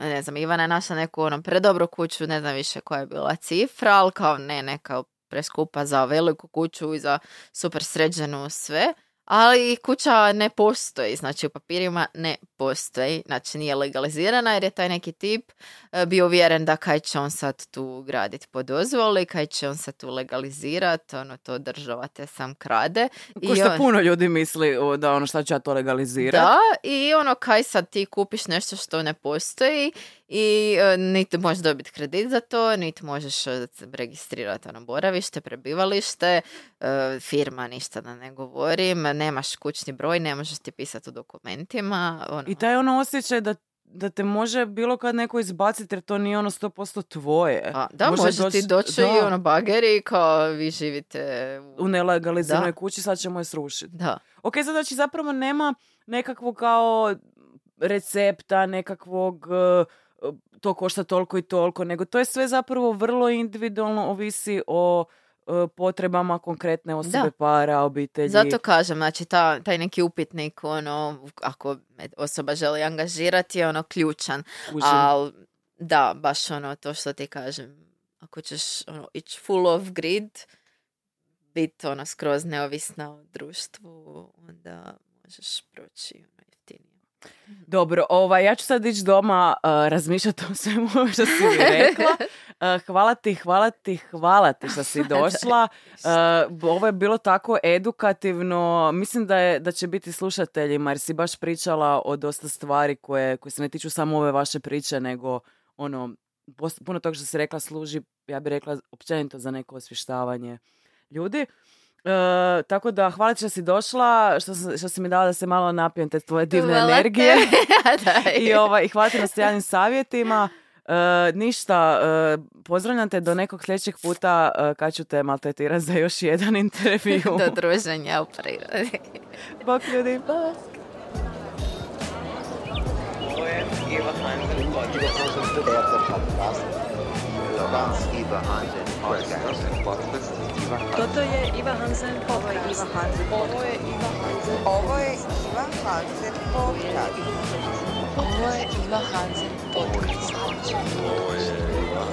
Ne znam, Ivana je našla neku ono, predobru kuću, ne znam više koja je bila cifra, ali kao ne, neka preskupa za veliku kuću i za super sređenu sve. Ali kuća ne postoji, znači u papirima ne postoji, znači nije legalizirana jer je taj neki tip e, bio uvjeren da kaj će on sad tu graditi po dozvoli, kaj će on sad tu legalizirati, ono to država te sam krade. Ko što on- puno ljudi misli o, da ono šta ću ja to legalizirati. da, i ono kaj sad ti kupiš nešto što ne postoji i e, niti možeš dobiti kredit za to, niti možeš e, registrirati ono boravište, prebivalište, e, firma ništa da ne govorim, nemaš kućni broj, ne možeš ti pisati u dokumentima. Ono. I taj ono osjećaj da, da te može bilo kad neko izbaciti jer to nije ono 100% tvoje. A, da, Može može, ti doći- da. i ono bageri kao vi živite u... U nelegaliziranoj kući sad ćemo je srušiti. Da. Ok, sad znači zapravo nema nekakvog kao recepta, nekakvog e, to košta toliko i toliko, nego to je sve zapravo vrlo individualno, ovisi o e, potrebama konkretne osobe, Da. para, obitelji. Zato kažem, znači ta, taj neki upitnik, ono, ako osoba želi angažirati, je ono ključan. Ali da, baš ono to što ti kažem, ako ćeš ono, ići full off grid, biti ono skroz neovisna o društvu, onda možeš proći ono. Dobro, ovaj, ja ću sad ići doma uh, razmišljati o svemu što si mi [laughs] rekla. Uh, hvala ti, hvala ti, hvala ti što si [laughs] došla. Uh, ovo je bilo tako edukativno. Mislim da, je, da će biti slušateljima jer si baš pričala o dosta stvari koje, koje se ne tiču samo ove vaše priče, nego ono, puno toga što si rekla služi, ja bih rekla, općenito za neko osvještavanje ljudi. E, tako da, hvala ti što si došla, što, sam- što si mi dala da se malo napijem te tvoje divne Hvala energije. [laughs] I, ovaj, I hvala ti na sjajnim savjetima. E, ništa, e, pozdravljam te do nekog sljedećeg puta e, kad ću te maltretirati za još jedan intervju. [laughs] Do druženja u prirodi. Bok ljudi. Ovo je Podcast. Podcast. Toto je Iva Hansen podcast. Ovo je Iva Hansen. Ovo je Iva Hansen podcast. Ovo je Iva Hansen podcast.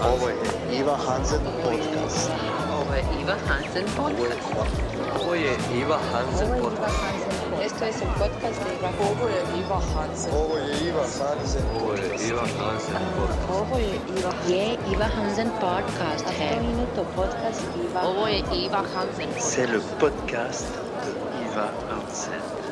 Ovo je Iva Hansen podcast. Ovo je Iva Hansen podcast. Ovo je Iva Hansen podcast. Podcast de Iva Hansen. C'est le podcast de Iva Hansen.